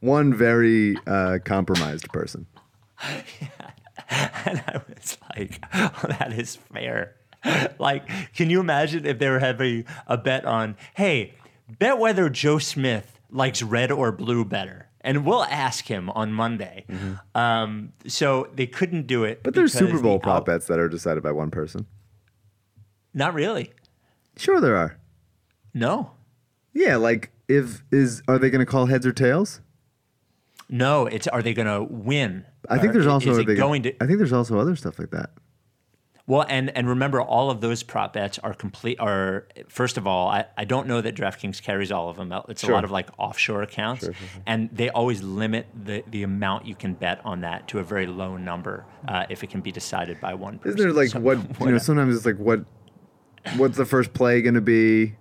Speaker 2: One very uh, compromised person. [laughs]
Speaker 1: and I was like, oh, that is fair. [laughs] like, can you imagine if they were having a bet on, hey, bet whether Joe Smith likes red or blue better? And we'll ask him on Monday. Um, so they couldn't do it.
Speaker 2: Mm-hmm. But there's Super Bowl
Speaker 1: the
Speaker 2: prop
Speaker 1: out-
Speaker 2: bets that are decided by one person.
Speaker 1: Not really.
Speaker 2: Sure, there are.
Speaker 1: No.
Speaker 2: Yeah, like if is are they going to call heads or tails?
Speaker 1: No, it's are they going to win?
Speaker 2: I think
Speaker 1: Or
Speaker 2: there's also
Speaker 1: is
Speaker 2: are
Speaker 1: it
Speaker 2: they
Speaker 1: going to
Speaker 2: I think there's also other stuff like that.
Speaker 1: Well, and and remember, all of those prop bets are complete. Are first of all, I, I don't know that DraftKings carries all of them. It's a lot of like offshore accounts, and they always limit the the amount you can bet on that to a very low number uh, if it can be decided by one person.
Speaker 2: Isn't there like
Speaker 1: So-
Speaker 2: what [laughs] you know? Sometimes it's like what what's the first play going to be?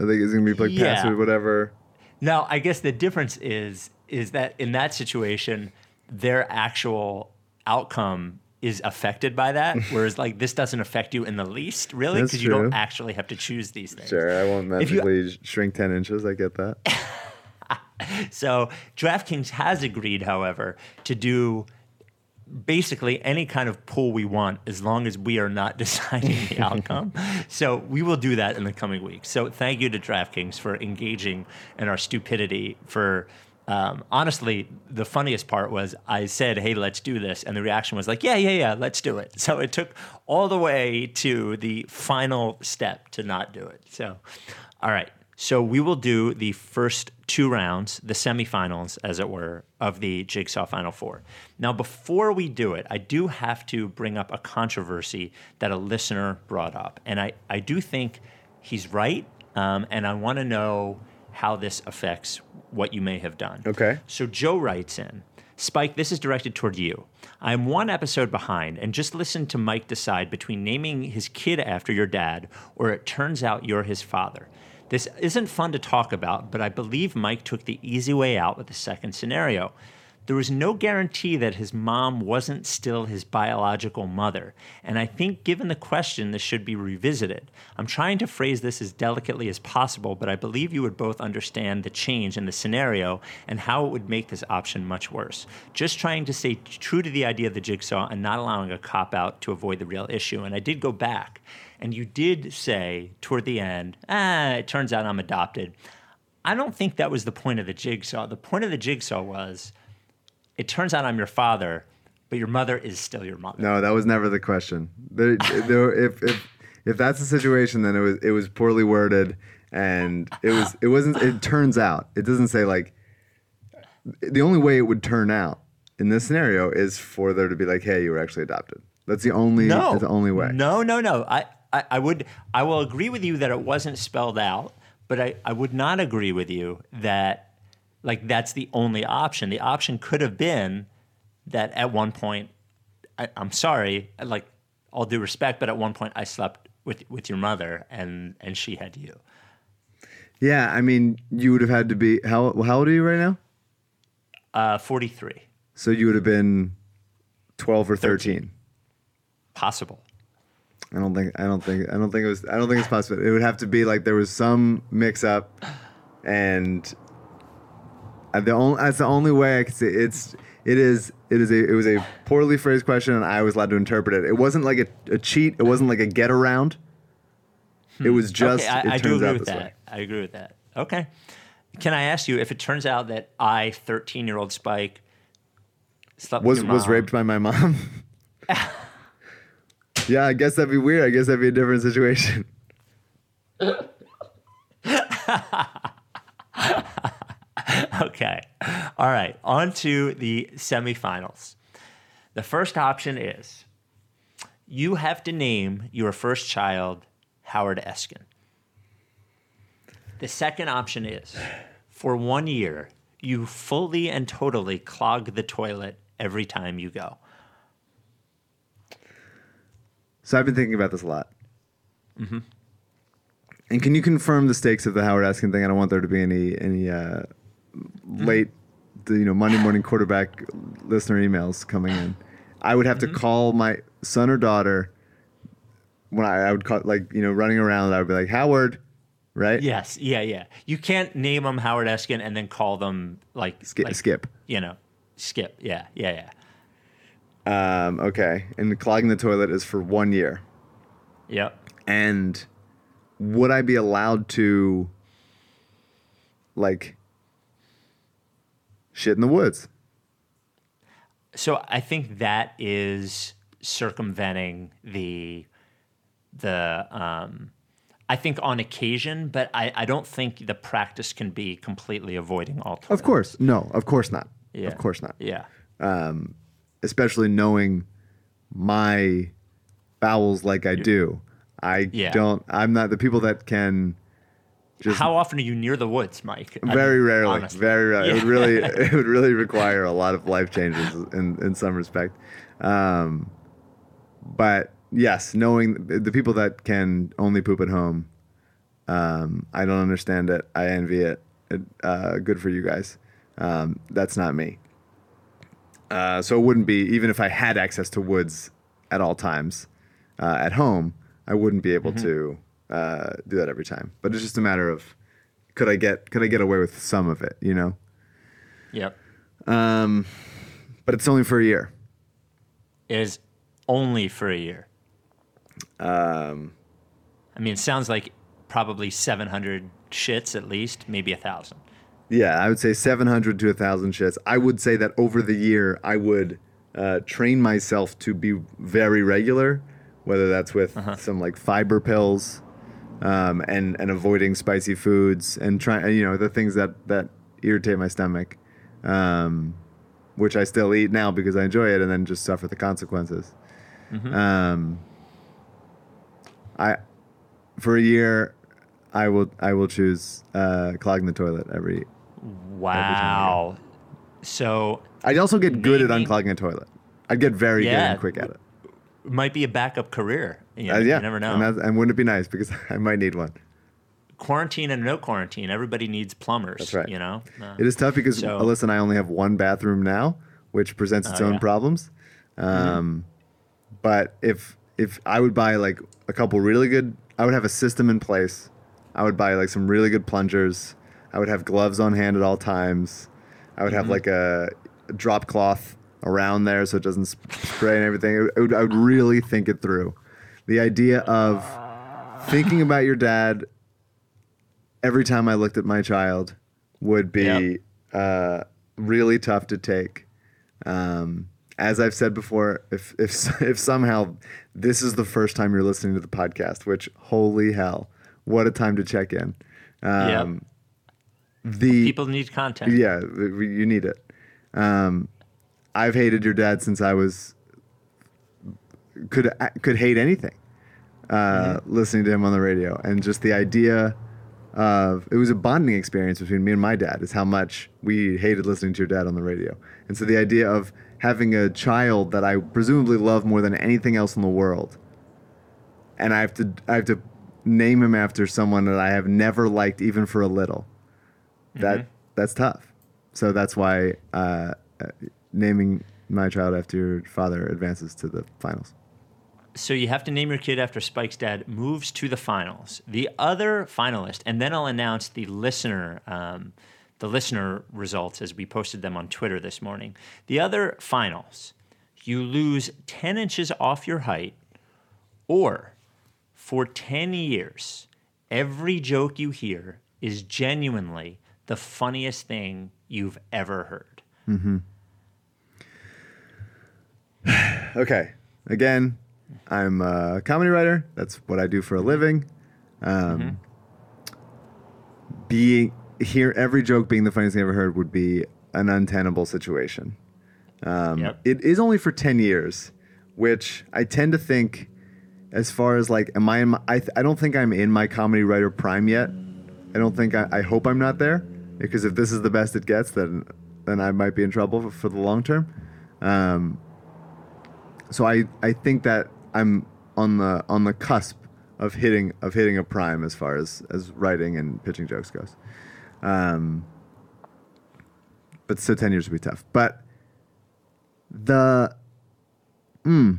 Speaker 2: I think it's going to be like pass
Speaker 1: Yeah.
Speaker 2: or whatever.
Speaker 1: Now, I guess the difference is is that in that situation, their actual outcome is affected by that, [laughs] whereas like this doesn't affect you in the least, really, because you don't actually have to choose these things.
Speaker 2: Sure, I won't
Speaker 1: If you-
Speaker 2: magically shrink ten inches. I get that. [laughs]
Speaker 1: So DraftKings has agreed, however, to do basically any kind of pool we want as long as we are not [laughs] deciding the outcome. so we will do that in the coming weeks. So thank you to DraftKings for engaging in our stupidity for um, honestly, the funniest part was I said, "Hey, let's do this," and the reaction was like, "Yeah, yeah, yeah, let's do it." [laughs] So it took all the way to the final step to not do it. So, all right. So we will do the first two rounds, the semifinals, as it were, of the Jigsaw Final Four. Now, before we do it, I do have to bring up a controversy that a listener brought up, and I, I do think he's right, um, and I want to know how this affects what you may have done.
Speaker 2: Okay.
Speaker 1: So Joe writes in Spike, this is directed toward you. I'm one episode behind and just listen to Mike decide between naming his kid after your dad or it turns out you're his father. This isn't fun to talk about, but I believe Mike took the easy way out with the second scenario. There was no guarantee that his mom wasn't still his biological mother, and I think given the question, this should be revisited. I'm trying to phrase this as delicately as possible, but I believe you would both understand the change in the scenario and how it would make this option much worse. Just trying to stay true to the idea of the jigsaw and not allowing a cop out to avoid the real issue. And I did go back, and you did say toward the end, ah, it turns out I'm adopted. I don't think that was the point of the jigsaw. The point of the jigsaw was it turns out I'm your father, but your mother is still your mother.
Speaker 2: No, that was never the question. There, there, if if if that's the situation, then it was it was poorly worded, and it was it wasn't. It turns out it doesn't say like the only way it would turn out in this scenario is for there to be like, hey, you were actually adopted. That's the only
Speaker 1: No,
Speaker 2: the only way.
Speaker 1: No, no, no. I, I, I would, I will agree with you that it wasn't spelled out, but I, I would not agree with you that, like, that's the only option. The option could have been that at one point, I, I'm sorry, like, all due respect, but at one point I slept with with your mother and and she had you.
Speaker 2: Yeah, I mean, you would have had to be how how old are you right now?
Speaker 1: Uh, 43,
Speaker 2: So you would have been twelve or thirteen.
Speaker 1: possible.
Speaker 2: I don't think I don't think I don't think it was I don't think it's possible. It would have to be like there was some mix up, and the only that's the only way I could say it's it is it is a it was a poorly phrased question, and I was allowed to interpret it. It wasn't like a, a cheat. It wasn't like a get around. It was just.
Speaker 1: Hmm. okay,
Speaker 2: it
Speaker 1: I, I do agree with that.
Speaker 2: way.
Speaker 1: I agree with that. Okay. Can I ask you if it turns out that I, 13 year old Spike, slept
Speaker 2: Was was raped by my mom. [laughs] [laughs] yeah, I guess that'd be weird. I guess that'd be a different situation. [laughs] [laughs]
Speaker 1: Okay. All right. On to the semifinals. The first option is you have to name your first child Howard Eskin. The second option is for one year, you fully and totally clog the toilet every time you go.
Speaker 2: So I've been thinking about this a lot. Mm-hmm. And can you confirm the stakes of the Howard Eskin thing? I don't want there to be any any uh, late, the, you know, Monday morning quarterback listener emails coming in. I would have to call my son or daughter when I, I would call like you know running around. I would be like Howard, right?
Speaker 1: Yes. Yeah. Yeah. You can't name them Howard Eskin and then call them like,
Speaker 2: Skip.
Speaker 1: like,
Speaker 2: skip.
Speaker 1: you know, skip. Yeah. Yeah. Yeah.
Speaker 2: Um, okay. And clogging the toilet is for one year.
Speaker 1: Yep.
Speaker 2: and would I be allowed to like shit in the woods?
Speaker 1: So I think that is circumventing the the um I think on occasion, but I, I don't think the practice can be completely avoiding all
Speaker 2: Of course. No, of course not.
Speaker 1: Yeah.
Speaker 2: Of course not.
Speaker 1: Yeah.
Speaker 2: Especially knowing my bowels like I do. I
Speaker 1: Yeah.
Speaker 2: don't I'm not the people that can just
Speaker 1: How often are you near the woods, Mike? I
Speaker 2: very
Speaker 1: mean,
Speaker 2: rarely.
Speaker 1: honestly.
Speaker 2: Very rarely. It would really [laughs] it would really require a lot of life changes in, in some respect. Um, but yes, knowing the the people that can only poop at home, um, I don't understand it. I envy it. it uh, good for you guys. Um, that's not me. Uh, so it wouldn't be even if I had access to woods at all times uh, at home. I wouldn't be able to uh, do that every time. But it's just a matter of could I get could I get away with some of it, you know?
Speaker 1: Yep.
Speaker 2: But it's only for a year.
Speaker 1: It is only for a year. Um I mean it sounds like probably seven hundred shits at least, maybe a thousand.
Speaker 2: Yeah, I would say 700 to a 1,000 shits. I would say that over the year, I would uh, train myself to be very regular, whether that's with some like fiber pills um, and, and avoiding spicy foods and trying, you know, the things that, that irritate my stomach, um, which I still eat now because I enjoy it and then just suffer the consequences. Um, I, for a year, I will I will choose uh, clogging the toilet every
Speaker 1: Wow. So
Speaker 2: I'd also get good at unclogging a toilet. I'd get very good and quick at it.
Speaker 1: Might be a backup career. You,
Speaker 2: Uh, yeah,
Speaker 1: you never know.
Speaker 2: And, and wouldn't it be nice because [laughs] I might need one.
Speaker 1: quarantine and no quarantine, everybody needs plumbers.
Speaker 2: That's right.
Speaker 1: You know, Uh,
Speaker 2: It is tough because
Speaker 1: So-
Speaker 2: Alyssa and I only have one bathroom now, which presents its
Speaker 1: Oh,
Speaker 2: own
Speaker 1: yeah.
Speaker 2: problems. Um, But if if I would buy like a couple really good, I would have a system in place. I would buy like some really good plungers. I would have gloves on hand at all times. I would have
Speaker 1: Mm-hmm.
Speaker 2: like a, a drop cloth around there so it doesn't sp- spray and everything. I would, I would really think it through. The idea of thinking about your dad every time I looked at my child would be
Speaker 1: Yep.
Speaker 2: uh, really tough to take. Um, as I've said before, if if [laughs] if somehow this is the first time you're listening to the podcast, which holy hell, what a time to check in. Um, The
Speaker 1: People need content.
Speaker 2: yeah, you need it. Um, I've hated your dad since I was could could hate anything. Uh, Listening to him on the radio and just the idea of it was a bonding experience between me and my dad is how much we hated listening to your dad on the radio. And so the idea of having a child that I presumably love more than anything else in the world, and I have to I have to name him after someone that I have never liked even for a little. That that's tough. So that's why uh, uh, naming my child after your father advances to the finals.
Speaker 1: So you have to name your kid after Spike's dad moves to the finals. The other finalist, and then I'll announce the listener, um, the listener results as we posted them on Twitter this morning. The other finals, you lose ten inches off your height, or for ten years, every joke you hear is genuinely the funniest thing you've ever heard. [sighs]
Speaker 2: Okay. Again, I'm a comedy writer. That's what I do for a living. Um, Being here, every joke being the funniest thing I ever heard would be an untenable situation. Um,
Speaker 1: Yep.
Speaker 2: It is only for ten years, which I tend to think, as far as like, am I? In my, I th- I don't think I'm in my comedy writer prime yet. I don't think I, I hope I'm not there because if this is the best it gets, then then I might be in trouble for, for the long term. Um, so I, I think that I'm on the on the cusp of hitting of hitting a prime as far as as writing and pitching jokes goes. Um, but so ten years would be tough. But the mm,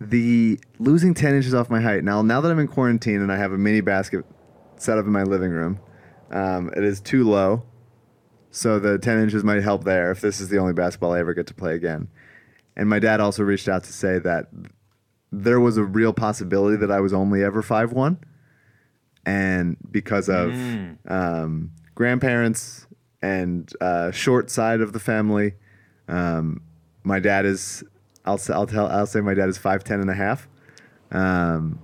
Speaker 2: the losing ten inches off my height now. Now that I'm in quarantine and I have a mini basket set up in my living room, um, it is too low. So the ten inches might help there if this is the only basketball I ever get to play again. And my dad also reached out to say that there was a real possibility that I was only ever five one, and because of um, grandparents and uh, short side of the family, um, my dad is. I'll say, I'll tell I'll say my dad is five ten and a half, um,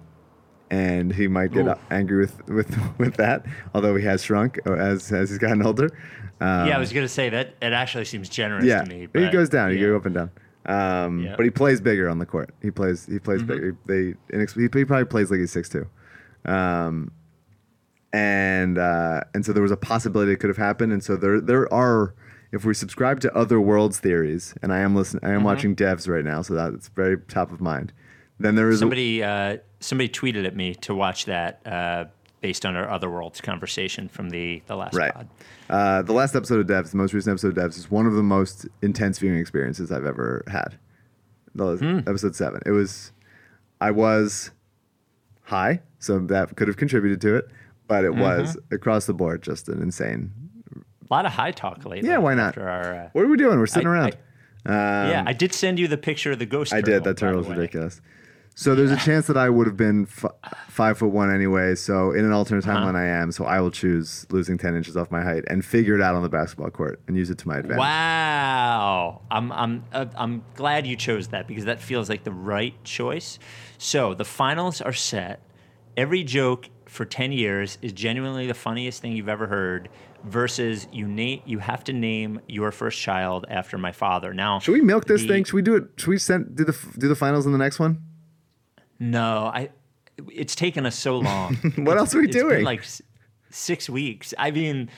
Speaker 2: and he might get
Speaker 1: Ooh.
Speaker 2: angry with, with [laughs] with that. Although he has shrunk uh, as as he's gotten older. Um,
Speaker 1: yeah, I was gonna say that it actually seems generous
Speaker 2: yeah,
Speaker 1: to me. But he
Speaker 2: goes down. He goes up and down. Um,
Speaker 1: Yeah.
Speaker 2: But he plays bigger on the court. He plays. He plays bigger. They. He, he probably plays like he's six two. Um, and uh, and so there was a possibility it could have happened. And so there there are. If we subscribe to other worlds theories, and I am listening, I am watching Devs right now, so that's very top of mind. Then there is a-
Speaker 1: Somebody uh, somebody tweeted at me to watch that uh, based on our other worlds conversation from the the last
Speaker 2: Right.
Speaker 1: pod.
Speaker 2: Uh, the last episode of Devs, the most recent episode of Devs, is one of the most intense viewing experiences I've ever had. The
Speaker 1: Hmm.
Speaker 2: episode seven. It was, I was high, so that could have contributed to it, but it was
Speaker 1: Mm-hmm.
Speaker 2: across the board just an insane.
Speaker 1: A lot of high talk lately.
Speaker 2: Yeah, why not?
Speaker 1: Our, uh,
Speaker 2: What are we doing? We're sitting
Speaker 1: I-
Speaker 2: around.
Speaker 1: yeah, I did send you the picture of the ghost.
Speaker 2: I
Speaker 1: turtle,
Speaker 2: did. That
Speaker 1: by the
Speaker 2: turtle was ridiculous. So there's a chance that I would have been f- five foot one anyway. So in an alternate
Speaker 1: Uh-huh.
Speaker 2: timeline, I am. So I will choose losing ten inches off my height and figure it out on the basketball court and use it to my advantage.
Speaker 1: Wow, I'm I'm uh, I'm glad you chose that because that feels like the right choice. So the finals are set. Every joke for ten years is genuinely the funniest thing you've ever heard. Versus you name you have to name your first child after my father. Now
Speaker 2: Should we milk this
Speaker 1: the-
Speaker 2: thing? Should we do it? Should we send do the do the finals in the next one?
Speaker 1: No, I. It's taken us so [laughs] long.
Speaker 2: What else are we
Speaker 1: It's
Speaker 2: doing?
Speaker 1: like six weeks. I mean,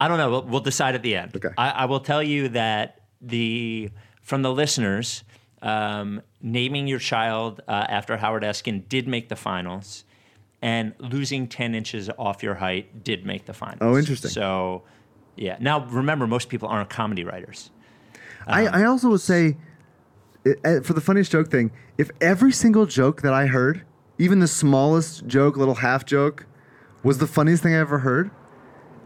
Speaker 1: I don't know. We'll, we'll decide at the end.
Speaker 2: Okay.
Speaker 1: I, I will tell you that the from the listeners, um, naming your child uh, after Howard Eskin did make the finals, and losing ten inches off your height did make the finals.
Speaker 2: Oh, interesting.
Speaker 1: So, yeah. Now remember, most people aren't comedy writers.
Speaker 2: I, I also would say, i- uh, for the funniest joke thing, if every single joke that I heard, even the smallest joke, little half joke, was the funniest thing I ever heard,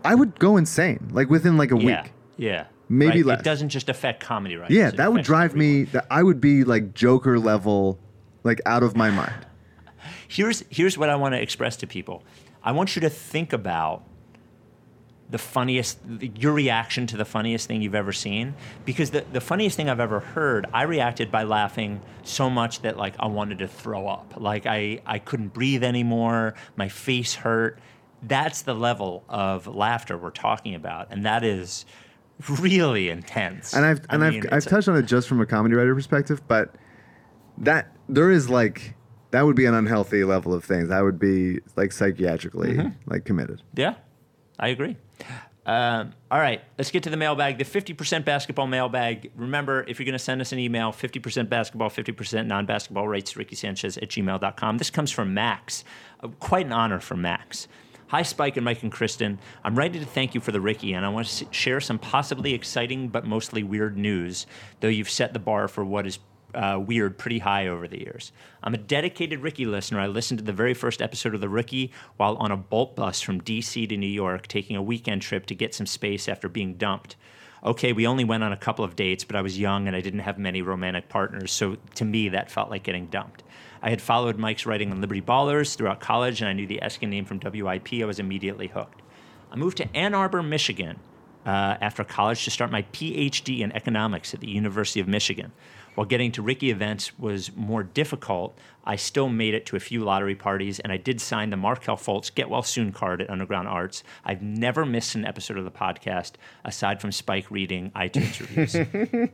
Speaker 2: I would go insane. Like within like a
Speaker 1: Yeah.
Speaker 2: week.
Speaker 1: Yeah.
Speaker 2: Maybe
Speaker 1: right?
Speaker 2: less.
Speaker 1: It doesn't just affect comedy writers.
Speaker 2: Yeah,
Speaker 1: it
Speaker 2: that would drive
Speaker 1: everyone.
Speaker 2: me. That I would be like Joker level, like out of my mind. [laughs]
Speaker 1: here's here's what I want to express to people. I want you to think about the funniest your reaction to the funniest thing you've ever seen because the, the funniest thing I've ever heard, I reacted by laughing so much that like I wanted to throw up. Like I I couldn't breathe anymore, my face hurt. that's the level of laughter we're talking about, and that is really intense.
Speaker 2: and I've
Speaker 1: I
Speaker 2: and
Speaker 1: mean,
Speaker 2: I've I've
Speaker 1: a-
Speaker 2: touched on it just from a comedy writer perspective, but that there is like that would be an unhealthy level of things. That would be like psychiatrically
Speaker 1: Mm-hmm.
Speaker 2: like committed.
Speaker 1: Yeah, I agree. Um, all right, let's get to the mailbag. The 50% basketball mailbag. Remember, if you're going to send us an email, 50% basketball, 50% non basketball, rights Ricky Sanchez at gmail.com. This comes from Max. Uh, quite an honor for Max. Hi, Spike and Mike and Kristen. I'm ready to thank you for the Ricky, and I want to share some possibly exciting but mostly weird news, though you've set the bar for what is uh, weird pretty high over the years. I'm a dedicated Ricky listener. I listened to the very first episode of The Ricky while on a Bolt bus from DC to New York, taking a weekend trip to get some space after being dumped. Okay, we only went on a couple of dates, but I was young and I didn't have many romantic partners, so to me, that felt like getting dumped. I had followed Mike's writing on Liberty Ballers throughout college, and I knew the Eskin name from WIP. I was immediately hooked. I moved to Ann Arbor, Michigan, uh, after college to start my PhD in economics at the University of Michigan. While getting to Ricky events was more difficult, I still made it to a few lottery parties, and I did sign the Markelle Fultz Get Well Soon card at Underground Arts. I've never missed an episode of the podcast aside from Spike reading iTunes reviews.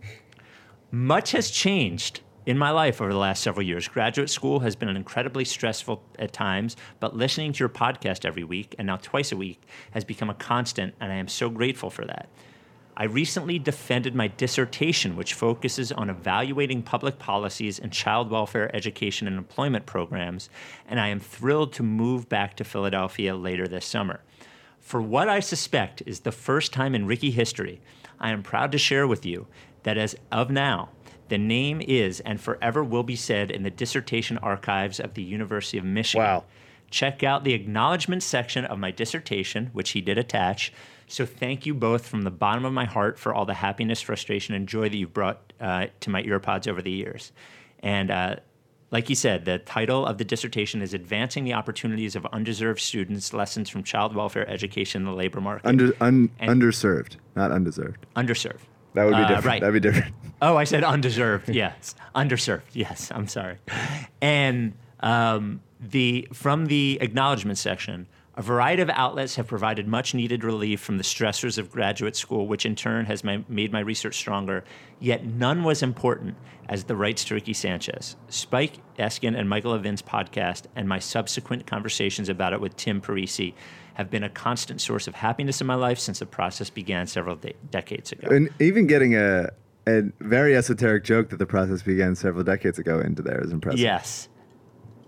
Speaker 1: [laughs] Much has changed in my life over the last several years. Graduate school has been incredibly stressful at times, but listening to your podcast every week and now twice a week has become a constant, and I am so grateful for that. I recently defended my dissertation, which focuses on evaluating public policies and child welfare education and employment programs, and I am thrilled to move back to Philadelphia later this summer. For what I suspect is the first time in Ricky history, I am proud to share with you that as of now, the name is and forever will be said in the dissertation archives of the University of Michigan.
Speaker 2: Wow.
Speaker 1: Check out the acknowledgement section of my dissertation, which he did attach. So thank you both from the bottom of my heart for all the happiness, frustration, and joy that you've brought uh, to my earpods over the years. And uh, like you said, the title of the dissertation is Advancing the Opportunities of Undeserved Students Lessons from Child Welfare Education in the Labor Market.
Speaker 2: Under un, underserved, not undeserved.
Speaker 1: Underserved.
Speaker 2: That would be
Speaker 1: Uh,
Speaker 2: different.
Speaker 1: right.
Speaker 2: That'd be different.
Speaker 1: Oh, I said undeserved. [laughs] Yes, underserved. Yes, I'm sorry. And um, the from the acknowledgement section, a variety of outlets have provided much needed relief from the stressors of graduate school, which in turn has my, made my research stronger. Yet none was important as the rights to Ricky Sanchez, Spike Eskin, and Michael Levin's podcast, and my subsequent conversations about it with Tim Parisi have been a constant source of happiness in my life since the process began several de- decades ago.
Speaker 2: And even getting a a very esoteric joke that the process began several decades ago into there is impressive.
Speaker 1: Yes.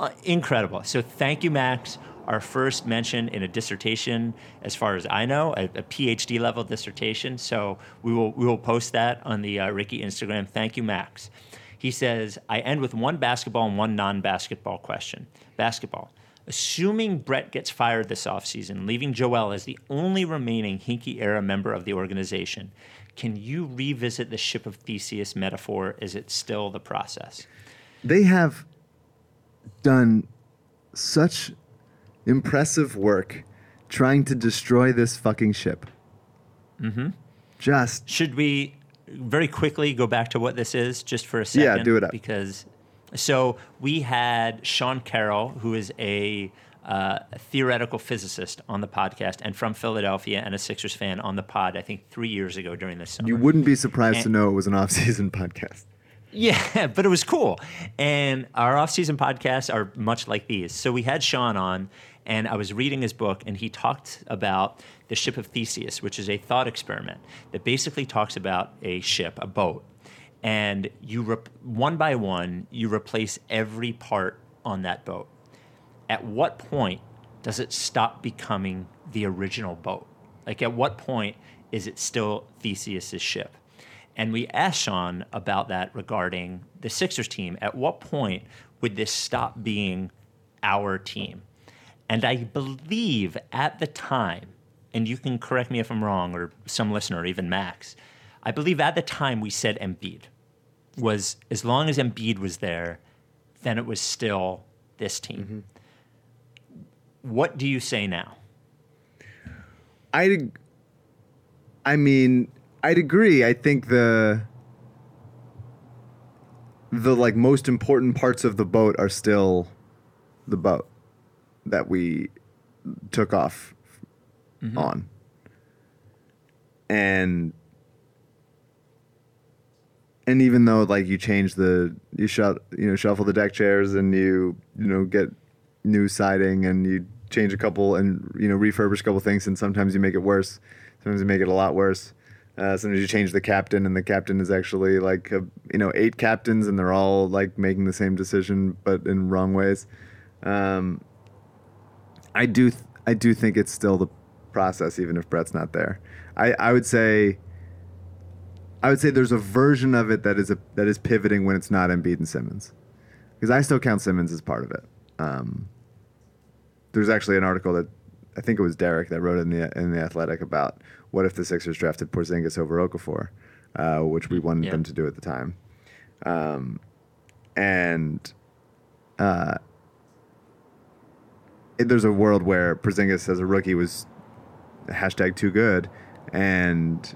Speaker 1: Uh, incredible. So thank you, Max. Our first mention in a dissertation, as far as I know, a, a PhD level dissertation. So we will we will post that on the uh, Ricky Instagram. Thank you, Max. He says, I end with one basketball and one non-basketball question. Basketball. Assuming Brett gets fired this offseason, leaving Joel as the only remaining Hinkie era member of the organization, can you revisit the ship of Theseus metaphor? Is it still the process?
Speaker 2: They have done such impressive work trying to destroy this fucking ship. Mm-hmm. Just
Speaker 1: Should we very quickly go back to what this is just for a second?
Speaker 2: Yeah, do it up.
Speaker 1: Because so we had Sean Carroll, who is a uh, theoretical physicist on the podcast and from Philadelphia and a Sixers fan on the pod, I think three years ago during this summer.
Speaker 2: you wouldn't be surprised to know it was an off-season [laughs] podcast.
Speaker 1: Yeah, [laughs] but it was cool. And our off-season podcasts are much like these. So we had Sean on, and I was reading his book, and he talked about the ship of Theseus, which is a thought experiment that basically talks about a ship, a boat, and you rep- one by one you replace every part on that boat. At what point does it stop becoming the original boat? Like, at what point is it still Theseus's ship? And we asked Sean about that regarding the Sixers team. At what point would this stop being our team? And I believe at the time, and you can correct me if I'm wrong, or some listener, or even Max, I believe at the time we said Embiid was as long as Embiid was there, then it was still this team. Mm-hmm. What do you say now?
Speaker 2: I, I mean, I'd agree. I think the the like most important parts of the boat are still the boat that we took off mm-hmm. on. And and even though like you change the you shut you know shuffle the deck chairs and you you know get new siding and you change a couple and you know refurbish a couple things and sometimes you make it worse sometimes you make it a lot worse uh, sometimes you change the captain and the captain is actually like a, you know eight captains and they're all like making the same decision but in wrong ways. Um, I do th- I do think it's still the process even if Brett's not there. I, I would say I would say there's a version of it that is a that is pivoting when it's not Embiid and Simmons, because I still count Simmons as part of it. Um, there's actually an article that I think it was Derek that wrote in the in the Athletic about what if the Sixers drafted Porzingis over Okafor, uh, which we wanted
Speaker 1: Yeah.
Speaker 2: them to do at the time, um, and uh, it- there's a world where Porzingis as a rookie was hashtag too good, and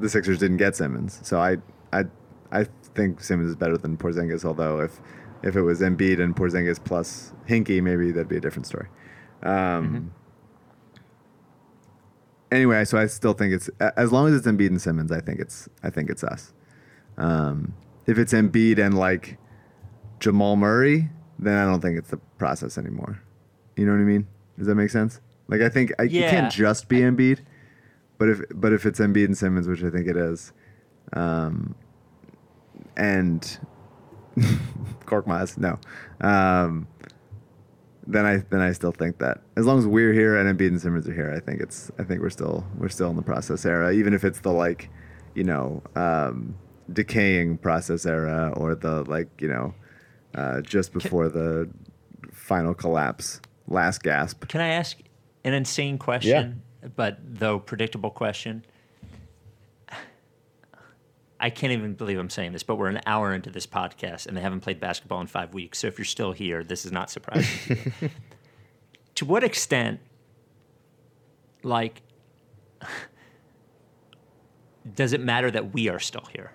Speaker 2: the Sixers didn't get Simmons. So I I I think Simmons is better than Porzingis. Although if if it was Embiid and Porzingis plus Hinkie, maybe that'd be a different story. Um, Anyway, so I still think it's as long as it's Embiid and Simmons, I think it's I think it's us. Um, if it's Embiid and like Jamal Murray, then I don't think it's the process anymore. You know what I mean? Does that make sense? Like I think I, it can't just be Embiid, but if but if it's Embiid and Simmons, which I think it is, um, and [laughs] Korkmaz, no, um, then I then I still think that as long as we're here and Embiid and Simmons are here, I think it's I think we're still we're still in the process era, even if it's the like, you know, um, decaying process era or the like, you know, uh, just before the final collapse, last gasp.
Speaker 1: Can I ask an insane question, yeah. but though predictable question? I can't even believe I'm saying this, but we're an hour into this podcast and they haven't played basketball in five weeks. So if you're still here, this is not surprising. to, [laughs] to what extent, like, does it matter that we are still here?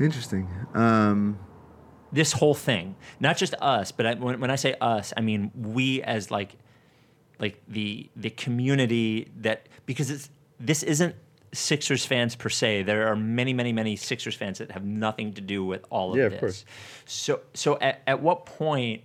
Speaker 2: Interesting. Um,
Speaker 1: this whole thing, not just us, but I, when, when I say us, I mean we as like, like the the community that because it's this isn't Sixers fans per se. There are many, many, many Sixers fans that have nothing to do with all of
Speaker 2: Yeah, of
Speaker 1: this.
Speaker 2: course.
Speaker 1: So, so at, at what point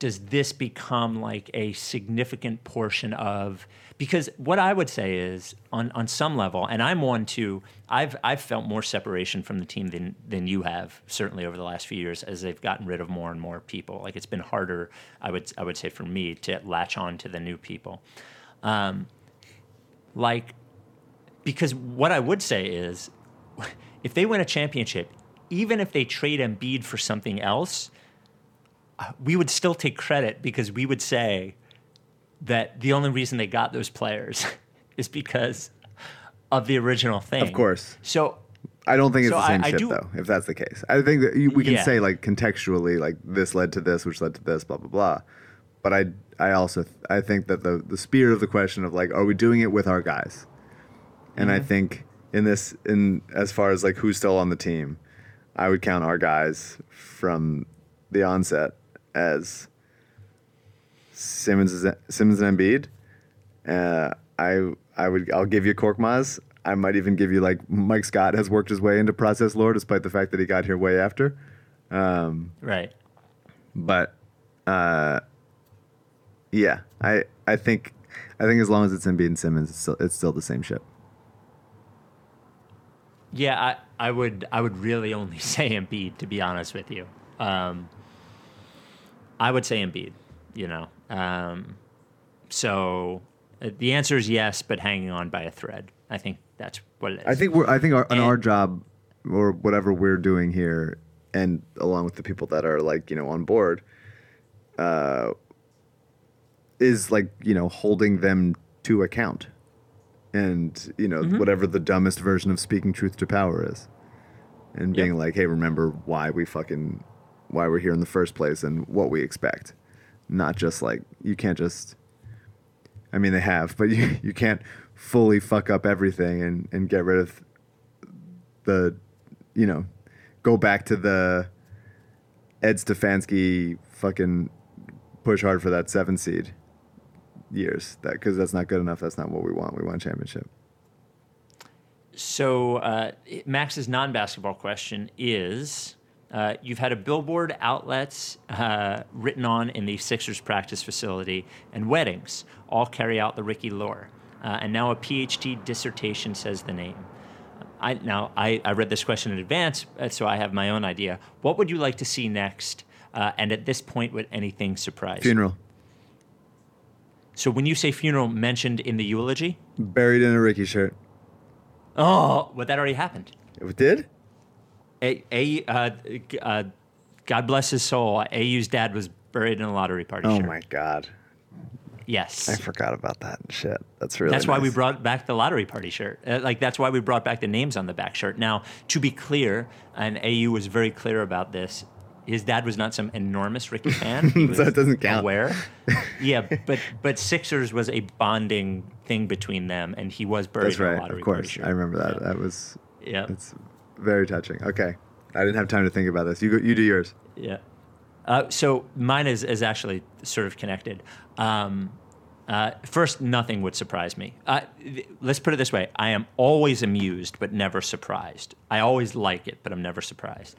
Speaker 1: does this become like a significant portion of? Because what I would say is, on on some level, and I'm one too. I've I've felt more separation from the team than than you have, certainly over the last few years, as they've gotten rid of more and more people. Like it's been harder, I would I would say, for me to latch on to the new people. Um, like because what I would say is, if they win a championship, even if they trade Embiid for something else, uh, we would still take credit because we would say that the only reason they got those players [laughs] is because of the original thing.
Speaker 2: Of course.
Speaker 1: So
Speaker 2: I don't think it's
Speaker 1: So
Speaker 2: the same
Speaker 1: I
Speaker 2: shit
Speaker 1: do-
Speaker 2: though. If that's the case, I think that you, we can
Speaker 1: Yeah.
Speaker 2: say like contextually, like this led to this, which led to this, blah blah blah. But I, I also, I think that the the spirit of the question of like, are we doing it with our guys? And
Speaker 1: Mm-hmm.
Speaker 2: I think in this, in as far as like who's still on the team, I would count our guys from the onset as Simmons, Simmons and Embiid. Uh, I I would I'll give you Korkmaz. I might even give you like Mike Scott has worked his way into process lore despite the fact that he got here way after.
Speaker 1: right,
Speaker 2: But uh, yeah, I I think I think as long as it's Embiid and Simmons, it's still, it's still the same ship.
Speaker 1: Yeah, I, I would I would really only [laughs] say Embiid to be honest with you. Um, I would say Embiid. You know, um, so uh, the answer is yes, but hanging on by a thread. I think that's what it is.
Speaker 2: I think we're I think our, on
Speaker 1: And-
Speaker 2: our job or whatever we're doing here, and along with the people that are like you know on board, uh, is like you know holding them to account, and you know
Speaker 1: Mm-hmm.
Speaker 2: whatever the dumbest version of speaking truth to power is, and being
Speaker 1: Yep.
Speaker 2: like, hey, remember why we fucking why we're here in the first place and what we expect, not just like you can't just. I mean, they have, but [laughs] you, you can't fully fuck up everything and, and get rid of the, you know, go back to the Ed Stefanski fucking push hard for that seven seed years. That because that's not good enough. That's not what we want. We want championship.
Speaker 1: So uh, Max's non-basketball question is: uh, You've had a billboard outlets uh, written on in the Sixers practice facility, and weddings all carry out the Ricky lore. Uh, and now a PhD dissertation says the name. I, now I, I read this question in advance, uh, so I have my own idea. What would you like to see next? Uh, and at this point, would anything surprise? you?
Speaker 2: Funeral
Speaker 1: So when you say funeral, mentioned in the eulogy?
Speaker 2: buried in a Ricky shirt.
Speaker 1: Oh, but that already happened.
Speaker 2: It did.
Speaker 1: A, a uh, uh, God bless his soul. AU's dad was buried in a lottery party.
Speaker 2: Oh
Speaker 1: shirt.
Speaker 2: my god.
Speaker 1: Yes.
Speaker 2: I forgot about that shit. That's really.
Speaker 1: That's why we brought back the lottery party shirt. Uh, like that's why we brought back the names on the back shirt. Now, to be clear, and AU was very clear about this. His dad was not some enormous Ricky [laughs] fan.
Speaker 2: So it doesn't count.
Speaker 1: Aware. [laughs] yeah, but but Sixers was a bonding thing between them, and he was buried
Speaker 2: That's
Speaker 1: in
Speaker 2: right.
Speaker 1: lottery
Speaker 2: Of course,
Speaker 1: shirt.
Speaker 2: I remember that.
Speaker 1: Yeah.
Speaker 2: That was.
Speaker 1: Yeah.
Speaker 2: It's very touching. Okay, I didn't have time to think about this. You go, you do yours.
Speaker 1: Yeah. Uh, so mine is, is actually sort of connected. Um, uh, first, nothing would surprise me. Uh, th- let's put it this way I am always amused, but never surprised. I always like it, but I'm never surprised.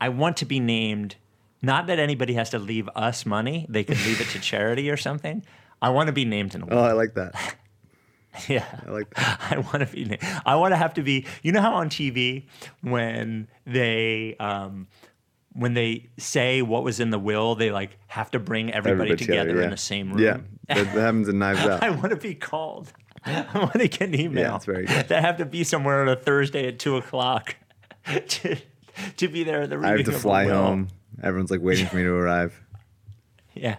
Speaker 1: I want to be named, not that anybody has to leave us money, they could leave it to charity or something. I want to be named in a will.
Speaker 2: Oh, I like that. [laughs]
Speaker 1: yeah.
Speaker 2: I like that. [laughs]
Speaker 1: I want to be. na- I want to have to be. You know how on TV when they um, when they say what was in the will, they like have to bring everybody, together,
Speaker 2: yeah.
Speaker 1: in the same room.
Speaker 2: Yeah, that, that [laughs] happens in Knives Out.
Speaker 1: I want to be called. I want to get an email.
Speaker 2: Yeah, it's very good.
Speaker 1: They have to be somewhere on a Thursday at two o'clock to, [laughs] to be there at the
Speaker 2: I have to fly home. Everyone's like waiting for me to [laughs] arrive.
Speaker 1: Yeah.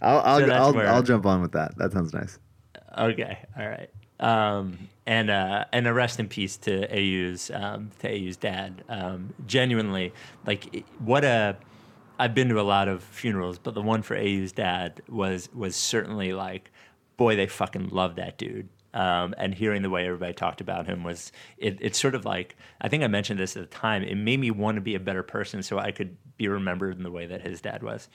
Speaker 2: I'll I'll
Speaker 1: So
Speaker 2: I'll,
Speaker 1: where-
Speaker 2: I'll jump on with that. That sounds nice.
Speaker 1: Okay, all right. Um, and uh, and a rest in peace to AU's um, to AU's dad. Um, genuinely, like what a. I've been to a lot of funerals, but the one for AU's dad was was certainly like, boy, they fucking love that dude. Um, and hearing the way everybody talked about him was it, it's sort of like I think I mentioned this at the time. It made me want to be a better person so I could be remembered in the way that his dad was.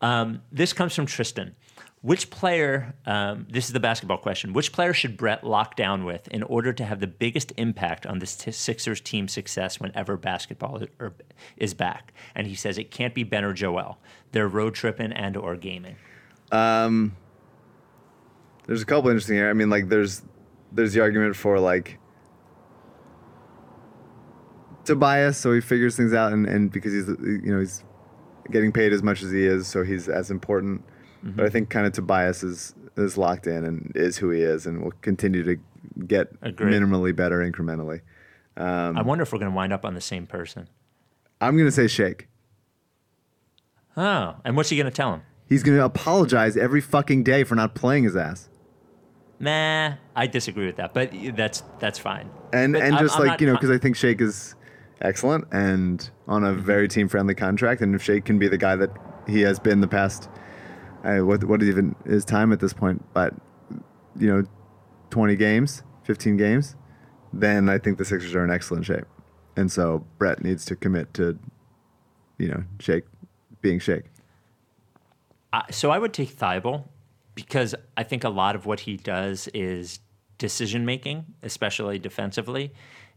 Speaker 1: Um, this comes from Tristan. Which player, um, this is the basketball question, which player should Brett lock down with in order to have the biggest impact on the Sixers team success whenever basketball is, is back? And he says it can't be Ben or Joel. They're road tripping and or gaming.
Speaker 2: There's a couple interesting here. I mean, like there's there's the argument for like Tobias, so he figures things out, and, and because he's you know he's getting paid as much as he is, so he's as important.
Speaker 1: Mm-hmm.
Speaker 2: But I think kind of Tobias is is locked in and is who he is, and will continue to get
Speaker 1: Agreed.
Speaker 2: minimally better incrementally.
Speaker 1: I wonder if we're going to wind up on the same person.
Speaker 2: I'm gonna say Shake.
Speaker 1: Oh, and what's he going to tell him?
Speaker 2: He's gonna apologize every fucking day for not playing his ass.
Speaker 1: Nah, I disagree with that, but that's that's fine.
Speaker 2: and
Speaker 1: But
Speaker 2: and
Speaker 1: I'm-
Speaker 2: just
Speaker 1: I'm
Speaker 2: like you know because I think Shake is excellent and on a
Speaker 1: Mm-hmm.
Speaker 2: very team friendly contract, and if Shake can be the guy that he has been the past, uh, what what is even his time at this point, but you know, twenty games, fifteen games, then I think the Sixers are in excellent shape, and so Brett needs to commit to, you know, Shake being Shake.
Speaker 1: I- so I would take Thybulle because I think a lot of what he does is decision making, especially defensively.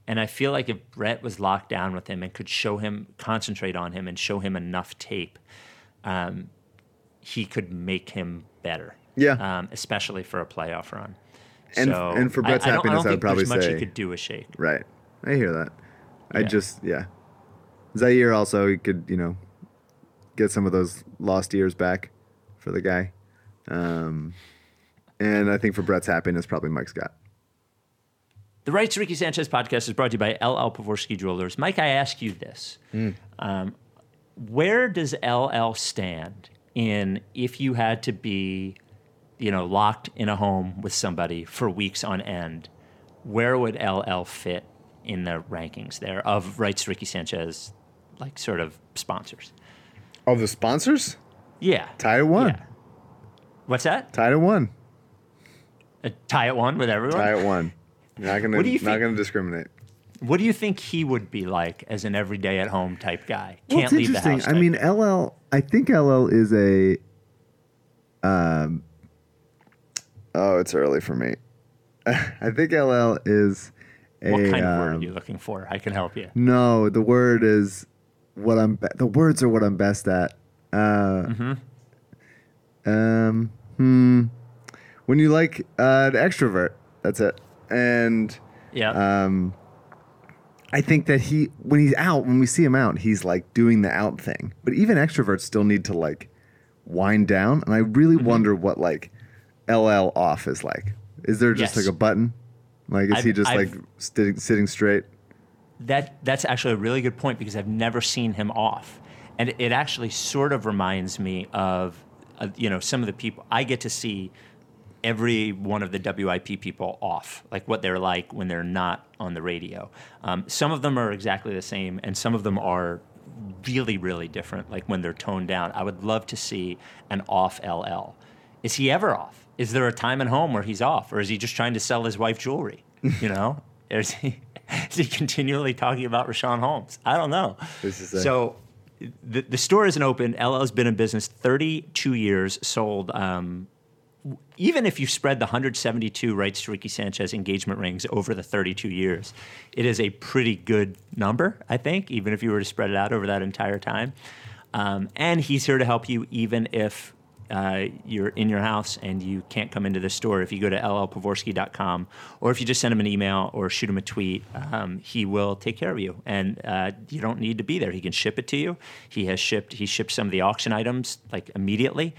Speaker 1: And I feel like if Brett was locked down with him and could show him, concentrate on him, and show him enough tape, um, he could make him better.
Speaker 2: Yeah.
Speaker 1: Um, especially for a playoff run.
Speaker 2: And-
Speaker 1: so
Speaker 2: and for
Speaker 1: I-
Speaker 2: Brett's
Speaker 1: I,
Speaker 2: happiness, I
Speaker 1: I
Speaker 2: would
Speaker 1: don't think there's
Speaker 2: probably
Speaker 1: much
Speaker 2: say-
Speaker 1: he could do a shake.
Speaker 2: Right, I hear that. I
Speaker 1: Yeah.
Speaker 2: just yeah, Zhaire also he could you know get some of those lost years back for the guy. Um, and I think for Brett's happiness, probably Mike Scott.
Speaker 1: The Rights to Ricky Sanchez podcast is brought to you by LL Pavorsky Jewelers. Mike, I ask you this. Um, where does LL stand in if you had to be, you know, locked in a home with somebody for weeks on end? Where would LL fit in the rankings there of Rights Ricky Sanchez, like sort of sponsors?
Speaker 2: Of the sponsors
Speaker 1: Yeah.
Speaker 2: at one.
Speaker 1: Yeah. What's that?
Speaker 2: Tied at one.
Speaker 1: A tie at one with everyone?
Speaker 2: Tie at one. You're not gonna
Speaker 1: What do you
Speaker 2: not
Speaker 1: think-
Speaker 2: gonna discriminate.
Speaker 1: What do you think he would be like as an everyday at home type guy?
Speaker 2: Well,
Speaker 1: Can't leave the
Speaker 2: interesting.
Speaker 1: house.
Speaker 2: I mean. LL. I think LL is a. Um. Oh, it's early for me. [laughs] I think LL is a.
Speaker 1: what kind of word
Speaker 2: um,
Speaker 1: are you looking for? I can help you.
Speaker 2: No, the word is what I'm. Be- the words are what I'm best at. Uh,
Speaker 1: Mm-hmm.
Speaker 2: Um. Hmm. When you like uh, an extrovert, that's it. And
Speaker 1: Yeah.
Speaker 2: um, I think that he, when he's out, when we see him out, he's like doing the out thing. But even extroverts still need to like wind down. And I really
Speaker 1: Mm-hmm.
Speaker 2: wonder what like LL off is like. Is there just
Speaker 1: Yes.
Speaker 2: like a button? Like, is
Speaker 1: I've-
Speaker 2: he just
Speaker 1: I've-
Speaker 2: like sitting, sitting straight?
Speaker 1: That that's actually a really good point because I've never seen him off, and it actually sort of reminds me of, uh, you know, some of the people I get to see every one of the WIP people off, like what they're like when they're not on the radio. Um, some of them are exactly the same, and some of them are really, really different, like when they're toned down. I would love to see an off LL. Is he ever off? Is there a time at home where he's off, or is he just trying to sell his wife jewelry? You know, [laughs] is he [laughs] is he continually talking about Richaun Holmes? I don't know.
Speaker 2: This is a-
Speaker 1: so. The, the store isn't open. LL has been in business 32 years, sold um, even if you spread the 172 rights to Ricky Sanchez engagement rings over the 32 years, it is a pretty good number, I think, even if you were to spread it out over that entire time. Um, and he's here to help you even if uh, you're in your house and you can't come into the store. If you go to llpavorsky.com or if you just send him an email or shoot him a tweet, um, he will take care of you. And uh, you don't need to be there. He can ship it to you. He has shipped, he shipped some of the auction items like immediately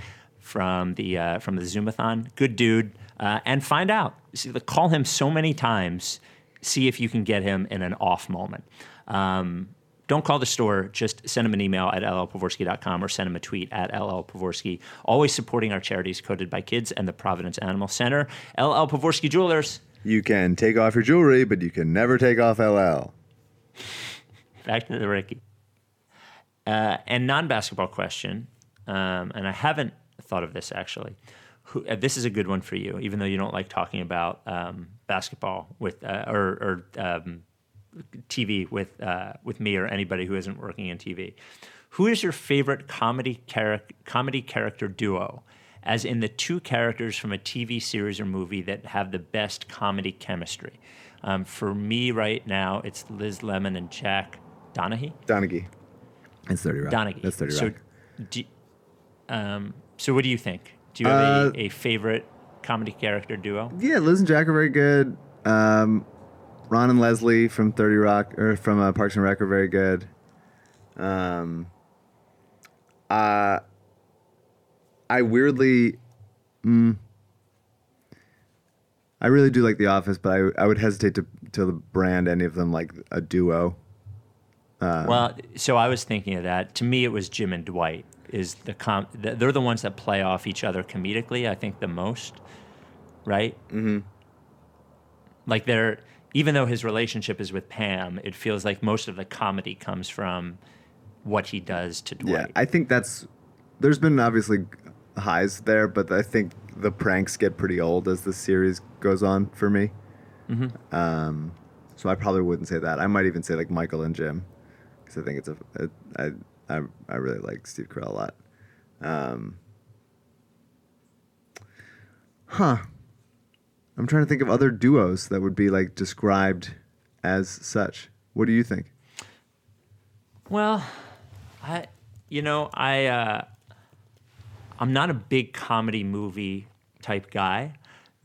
Speaker 1: from the uh, from the Zoomathon. Good dude, uh, and find out. See, call him so many times. See if you can get him in an off moment. Um, don't call the store. Just send him an email at llpavorsky.com or send him a tweet at llpavorsky. Always supporting our charities coded by kids and the Providence Animal Center. LL Pavorsky Jewelers.
Speaker 2: You can take off your jewelry, but you can never take off LL. [laughs]
Speaker 1: Back to the Ricky. Uh, and non-basketball question, um, and I haven't thought of this actually. Who, uh, this is a good one for you, even though you don't like talking about um, basketball with uh, or, or um, TV with uh, with me or anybody who isn't working in TV. Who is your favorite comedy charac- comedy character duo? As in the two characters from a TV series or movie that have the best comedy chemistry. Um, for me, right now, it's Liz Lemon and Jack Donaghy.
Speaker 2: Donaghy. It's 30 Rock.
Speaker 1: Donaghy.
Speaker 2: That's 30
Speaker 1: so,
Speaker 2: Rock.
Speaker 1: do, um, so what do you think? Do you have
Speaker 2: Uh,
Speaker 1: a, a favorite comedy character duo?
Speaker 2: Yeah, Liz and Jack are very good. Um, Ron and Leslie from 30 Rock or from uh, Parks and Rec are very good. Um, uh, I weirdly, mm, I really do like The Office, but I, I would hesitate to to brand any of them like a duo. Um,
Speaker 1: well, so I was thinking of that. To me, it was Jim and Dwight. Is the com? They're the ones that play off each other comedically. I think the most, right? Mm-hmm. Like they're even though his relationship is with Pam, it feels like most of the comedy comes from what he does to Dwight.
Speaker 2: Yeah, I think that's. There's been obviously highs there, but I think the pranks get pretty old as the series goes on for me.
Speaker 1: Mm-hmm.
Speaker 2: Um, so I probably wouldn't say that. I might even say like Michael and Jim, because I think it's a. a I, I I really like Steve Carell a lot. Um, huh. I'm trying to think of other duos that would be like described as such. What do you think?
Speaker 1: Well, I, you know, I, uh, I'm not a big comedy movie type guy,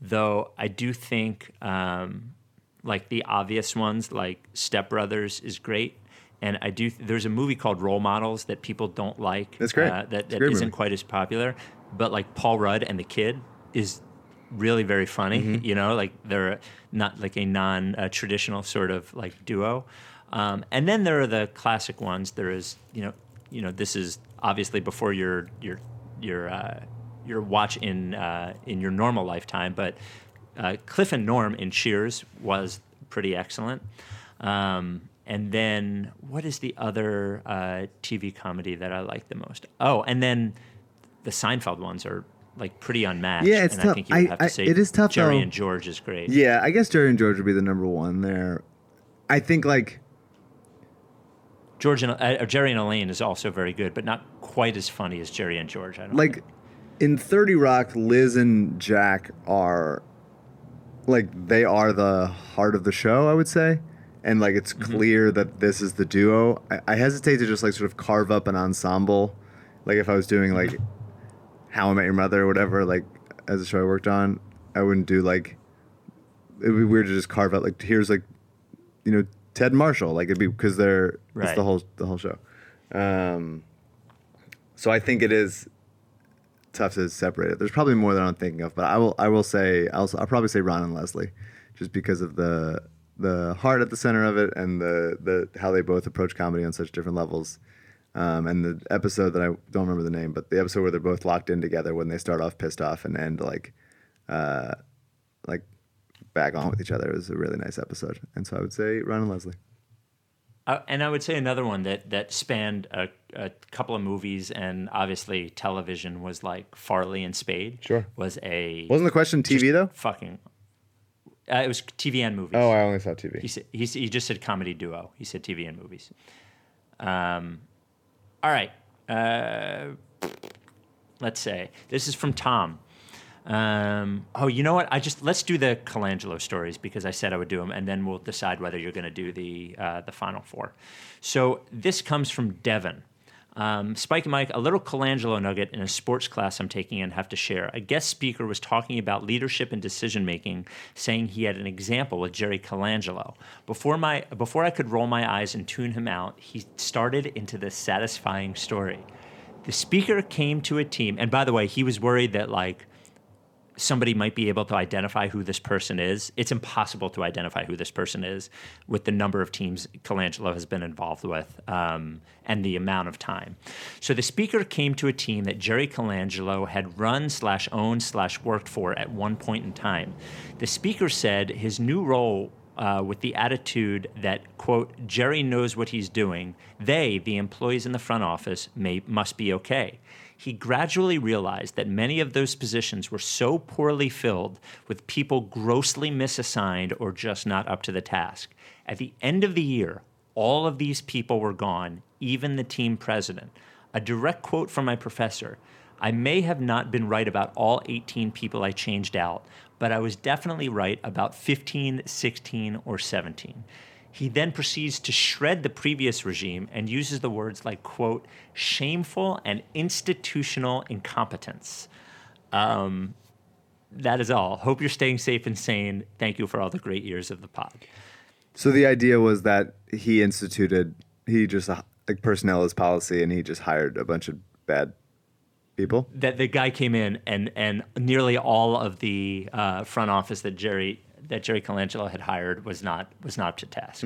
Speaker 1: though I do think, um, like the obvious ones, like Step Brothers is great. And I do. There's a movie called Role Models that people don't like.
Speaker 2: That's great.
Speaker 1: Uh, that that
Speaker 2: great
Speaker 1: isn't
Speaker 2: movie.
Speaker 1: quite as popular, but like Paul Rudd and the kid is really very funny.
Speaker 2: Mm-hmm.
Speaker 1: You know, like they're not like a non-traditional sort of like duo. Um, and then there are the classic ones. There is, you know, you know, this is obviously before your your your uh, your watch in uh, in your normal lifetime, but uh, Cliff and Norm in Cheers was pretty excellent. Um, and then what is the other uh, TV comedy that I like the most? Oh, and then the Seinfeld ones are like pretty unmatched.
Speaker 2: Yeah, it's
Speaker 1: and
Speaker 2: tough.
Speaker 1: I think you
Speaker 2: I-
Speaker 1: have to
Speaker 2: I-
Speaker 1: say
Speaker 2: it is tough,
Speaker 1: Jerry
Speaker 2: though.
Speaker 1: and George is great.
Speaker 2: Yeah, I guess Jerry and George would be the number one there. I think like
Speaker 1: George and uh, Jerry and Elaine is also very good, but not quite as funny as Jerry and George. I don't
Speaker 2: like in 30 Rock, Liz and Jack are like they are the heart of the show, I would say. And like it's clear that this is the duo. I, I hesitate to just like sort of carve up an ensemble. Like if I was doing like How I Met Your Mother or whatever, like as a show I worked on, I wouldn't do like it'd be weird to just carve out like here's like you know Ted Marshall like it'd be because they're it's the whole the whole show. Um, so I think it is tough to separate it. There's probably more that I'm thinking of, but I will I will say I'll, I'll probably say Ron and Leslie, just because of the the heart at the center of it and the the how they both approach comedy on such different levels. Um, and the episode that I don't remember the name, but the episode where they're both locked in together when they start off pissed off and end like, uh, like back on with each other is a really nice episode. And so I would say Ron and Leslie.
Speaker 1: Uh, and I would say another one that that spanned a, a couple of movies and obviously television was like Farley and Spade.
Speaker 2: Sure.
Speaker 1: Was a
Speaker 2: Wasn't the question TV though?
Speaker 1: fucking. Uh, it was TV and movies.
Speaker 2: Oh, I only saw TV.
Speaker 1: He said he, s- he just said comedy duo. He said TV and movies. Um, all right. Uh, let's say this is from Tom. Um, oh, you know what? I just let's do the Colangelo stories because I said I would do them, and then we'll decide whether you're going to do the uh, the final four. So this comes from Devin. Um, Spike Mike, a little Colangelo nugget in a sports class I'm taking and have to share. A guest speaker was talking about leadership and decision making, saying he had an example with Jerry Colangelo. Before my before I could roll my eyes and tune him out, he started into this satisfying story. The speaker came to a team, and by the way, he was worried that like somebody might be able to identify who this person is. It's impossible to identify who this person is with the number of teams Colangelo has been involved with um, and the amount of time. So the speaker came to a team that Jerry Colangelo had run slash owned slash worked for at one point in time. The speaker said his new role uh, with the attitude that quote Jerry knows what he's doing. They, the employees in the front office, may must be okay. He gradually realized that many of those positions were so poorly filled with people grossly misassigned or just not up to the task. At the end of the year, all of these people were gone, even the team president. A direct quote from my professor I may have not been right about all 18 people I changed out, but I was definitely right about 15, 16, or 17. He then proceeds to shred the previous regime and uses the words like, quote, shameful and institutional incompetence. Um, that is all. Hope you're staying safe and sane. Thank you for all the great years of the pod.
Speaker 2: So the idea was that he instituted, he just like personnel is policy, and he just hired a bunch of bad people.
Speaker 1: that the guy came in and and nearly all of the uh, front office that Jerry that Jerry Colangelo had hired was not was not up to task.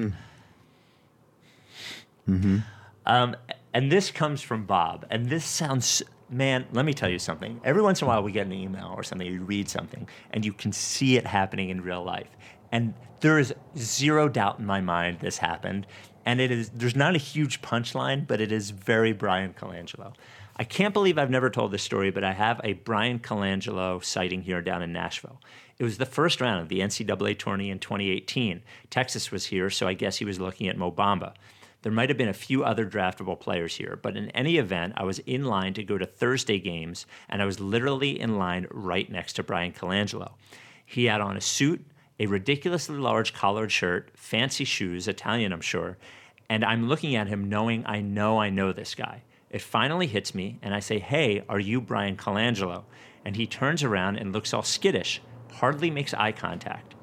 Speaker 1: Um, and this comes from Bob, and this sounds. Man, let me tell you something. Every once in a while, we get an email or something, you read something, and you can see it happening in real life. And there is zero doubt in my mind this happened. And it is there's not a huge punchline, but it is very Bryan Colangelo. I can't believe I've never told this story, but I have a Bryan Colangelo sighting here down in Nashville. It was the first round of the NCAA tourney in 2018. Texas was here, so I guess he was looking at Mo Bamba. There might have been a few other draftable players here, but in any event, I was in line to go to Thursday games, and I was literally in line right next to Bryan Colangelo. He had on a suit, a ridiculously large collared shirt, fancy shoes, Italian, I'm sure, and I'm looking at him knowing I know I know this guy. It finally hits me, and I say, Hey, are you Bryan Colangelo? And he turns around and looks all skittish, hardly makes eye contact.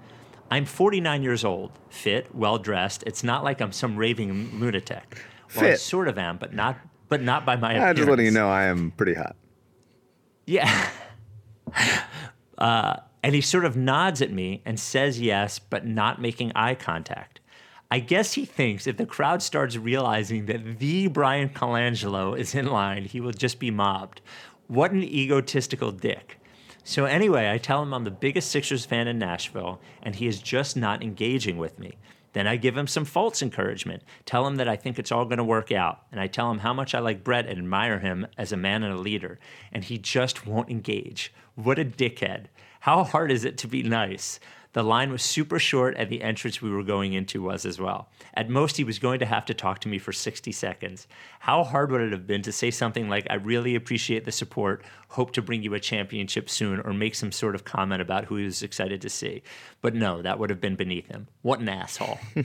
Speaker 1: I'm 49 years old, fit, well dressed. It's not like I'm some raving lunatic. Well, I sort of am, but not, but not by my
Speaker 2: I'm just letting you know I am pretty hot.
Speaker 1: Yeah. [laughs] Uh, and he sort of nods at me and says yes, but not making eye contact. I guess he thinks if the crowd starts realizing that the Bryan Colangelo is in line, he will just be mobbed. What an egotistical dick. So, anyway, I tell him I'm the biggest Sixers fan in Nashville, and he is just not engaging with me. Then I give him some false encouragement, tell him that I think it's all going to work out, and I tell him how much I like Brett and admire him as a man and a leader, and he just won't engage. What a dickhead. How hard is it to be nice? The line was super short, and the entrance we were going into was as well. At most, he was going to have to talk to me for 60 seconds. How hard would it have been to say something like, I really appreciate the support, hope to bring you a championship soon, or make some sort of comment about who he was excited to see? But no, that would have been beneath him. What an asshole. [laughs]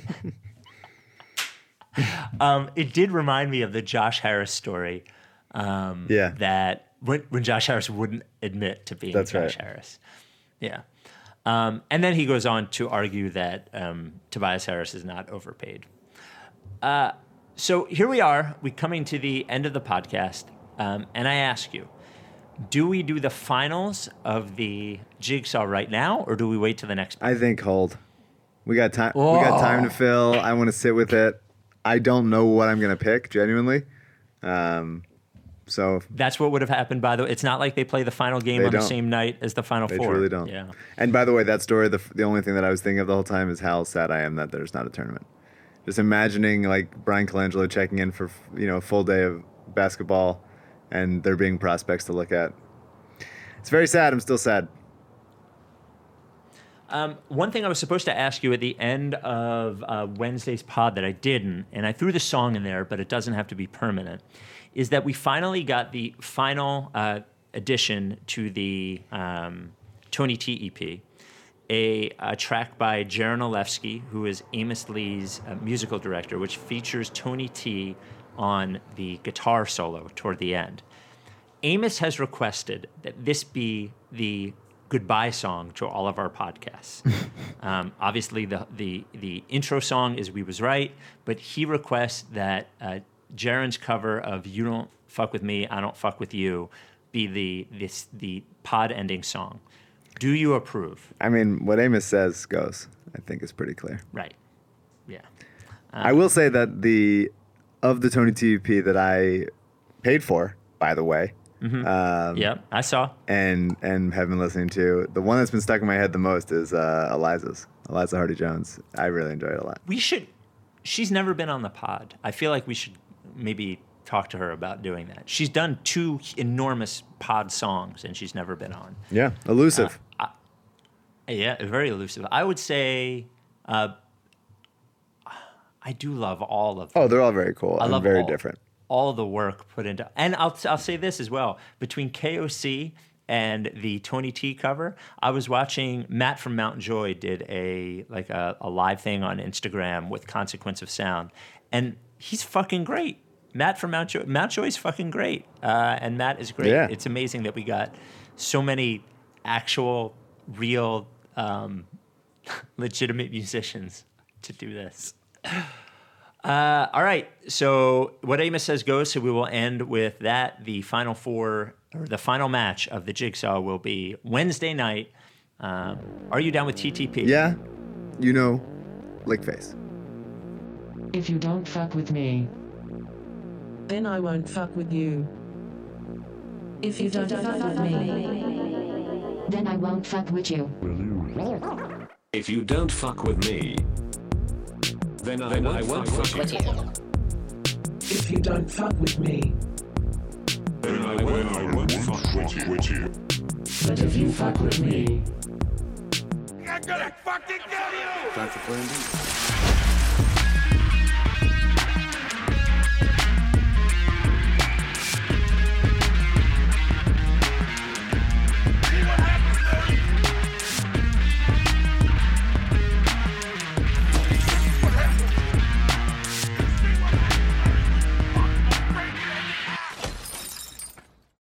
Speaker 1: um, it did remind me of the Josh Harris story um,
Speaker 2: Yeah.
Speaker 1: that when, when Josh Harris wouldn't admit to being
Speaker 2: That's
Speaker 1: Josh
Speaker 2: right.
Speaker 1: Harris. Yeah. Um, and then he goes on to argue that um, Tobias Harris is not overpaid. Uh, so here we are. We're coming to the end of the podcast. Um, and I ask you, do we do the finals of the jigsaw right now, or do we wait till the next?
Speaker 2: I think hold. We got time. We got time to fill. I want to sit with it. I don't know what I'm gonna pick. Genuinely. Um, so
Speaker 1: That's what would have happened. By the way, it's not like they play the final game on the
Speaker 2: don't.
Speaker 1: same night as the final
Speaker 2: they
Speaker 1: four.
Speaker 2: truly don't.
Speaker 1: Yeah.
Speaker 2: And by the way, that story. The the only thing that I was thinking of the whole time is how sad I am that there's not a tournament. Just imagining like Bryan Colangelo checking in for you know a full day of basketball, and there being prospects to look at. It's very sad. I'm still sad.
Speaker 1: Um, one thing I was supposed to ask you at the end of uh, Wednesday's pod that I didn't, and I threw the song in there, but it doesn't have to be permanent, is that we finally got the final uh, addition to the um, Tony T EP, a, a track by Jaron Olevsky, who is Amos Lee's uh, musical director, which features Tony T on the guitar solo toward the end. Amos has requested that this be the goodbye song to all of our podcasts. [laughs] um, obviously, the, the the intro song is "We Was Right," but he requests that uh, Jaron's cover of "You Don't Fuck with Me, I Don't Fuck with You" be the this the pod ending song. Do you approve?
Speaker 2: I mean, what Amos says goes. I think is pretty clear.
Speaker 1: Right. Yeah.
Speaker 2: I will say that the of the Tony T EP that I paid for, by the way, um,
Speaker 1: yep. I saw.
Speaker 2: and and have been listening to, the one that's been stuck in my head the most is uh, Eliza's, Eliza Hardy Jones. I really enjoy it a lot.
Speaker 1: We should. She's never been on the pod. I feel like we should maybe talk to her about doing that. She's done two enormous pod songs, and she's never been on.
Speaker 2: Yeah, elusive.
Speaker 1: Yeah, very elusive. I would say. Uh, I do love all of them.
Speaker 2: oh, they're all very cool
Speaker 1: I love
Speaker 2: very
Speaker 1: all,
Speaker 2: different.
Speaker 1: All the work put into, and I'll I'll say this as well. Between KOC and the Tony T cover, I was watching Matt from Mount Joy did a like a, a live thing on Instagram with Consequence of Sound, and he's fucking great. Matt from Mount Joy, Mount Joy's fucking great, uh, and Matt is great.
Speaker 2: Yeah.
Speaker 1: It's amazing that we got so many actual, real, um, [laughs] legitimate musicians to do this. [sighs] Uh, all right. So what Amos says goes. So we will end with that. The final four or the final match of the jigsaw will be Wednesday night. Um, are you down with TTP?
Speaker 2: Yeah, you know, lick face.
Speaker 3: If you don't fuck with me,
Speaker 4: Then I won't fuck with you. If you don't fuck with me,
Speaker 3: then I won't fuck with you.
Speaker 5: If you don't fuck with me, then I, I won't fuck with you.
Speaker 4: if you don't fuck with me,
Speaker 5: Then I, won't, I won't fuck with you.
Speaker 3: But if you fuck with me,
Speaker 6: I'm gonna fucking kill you!
Speaker 2: Time for Plan B.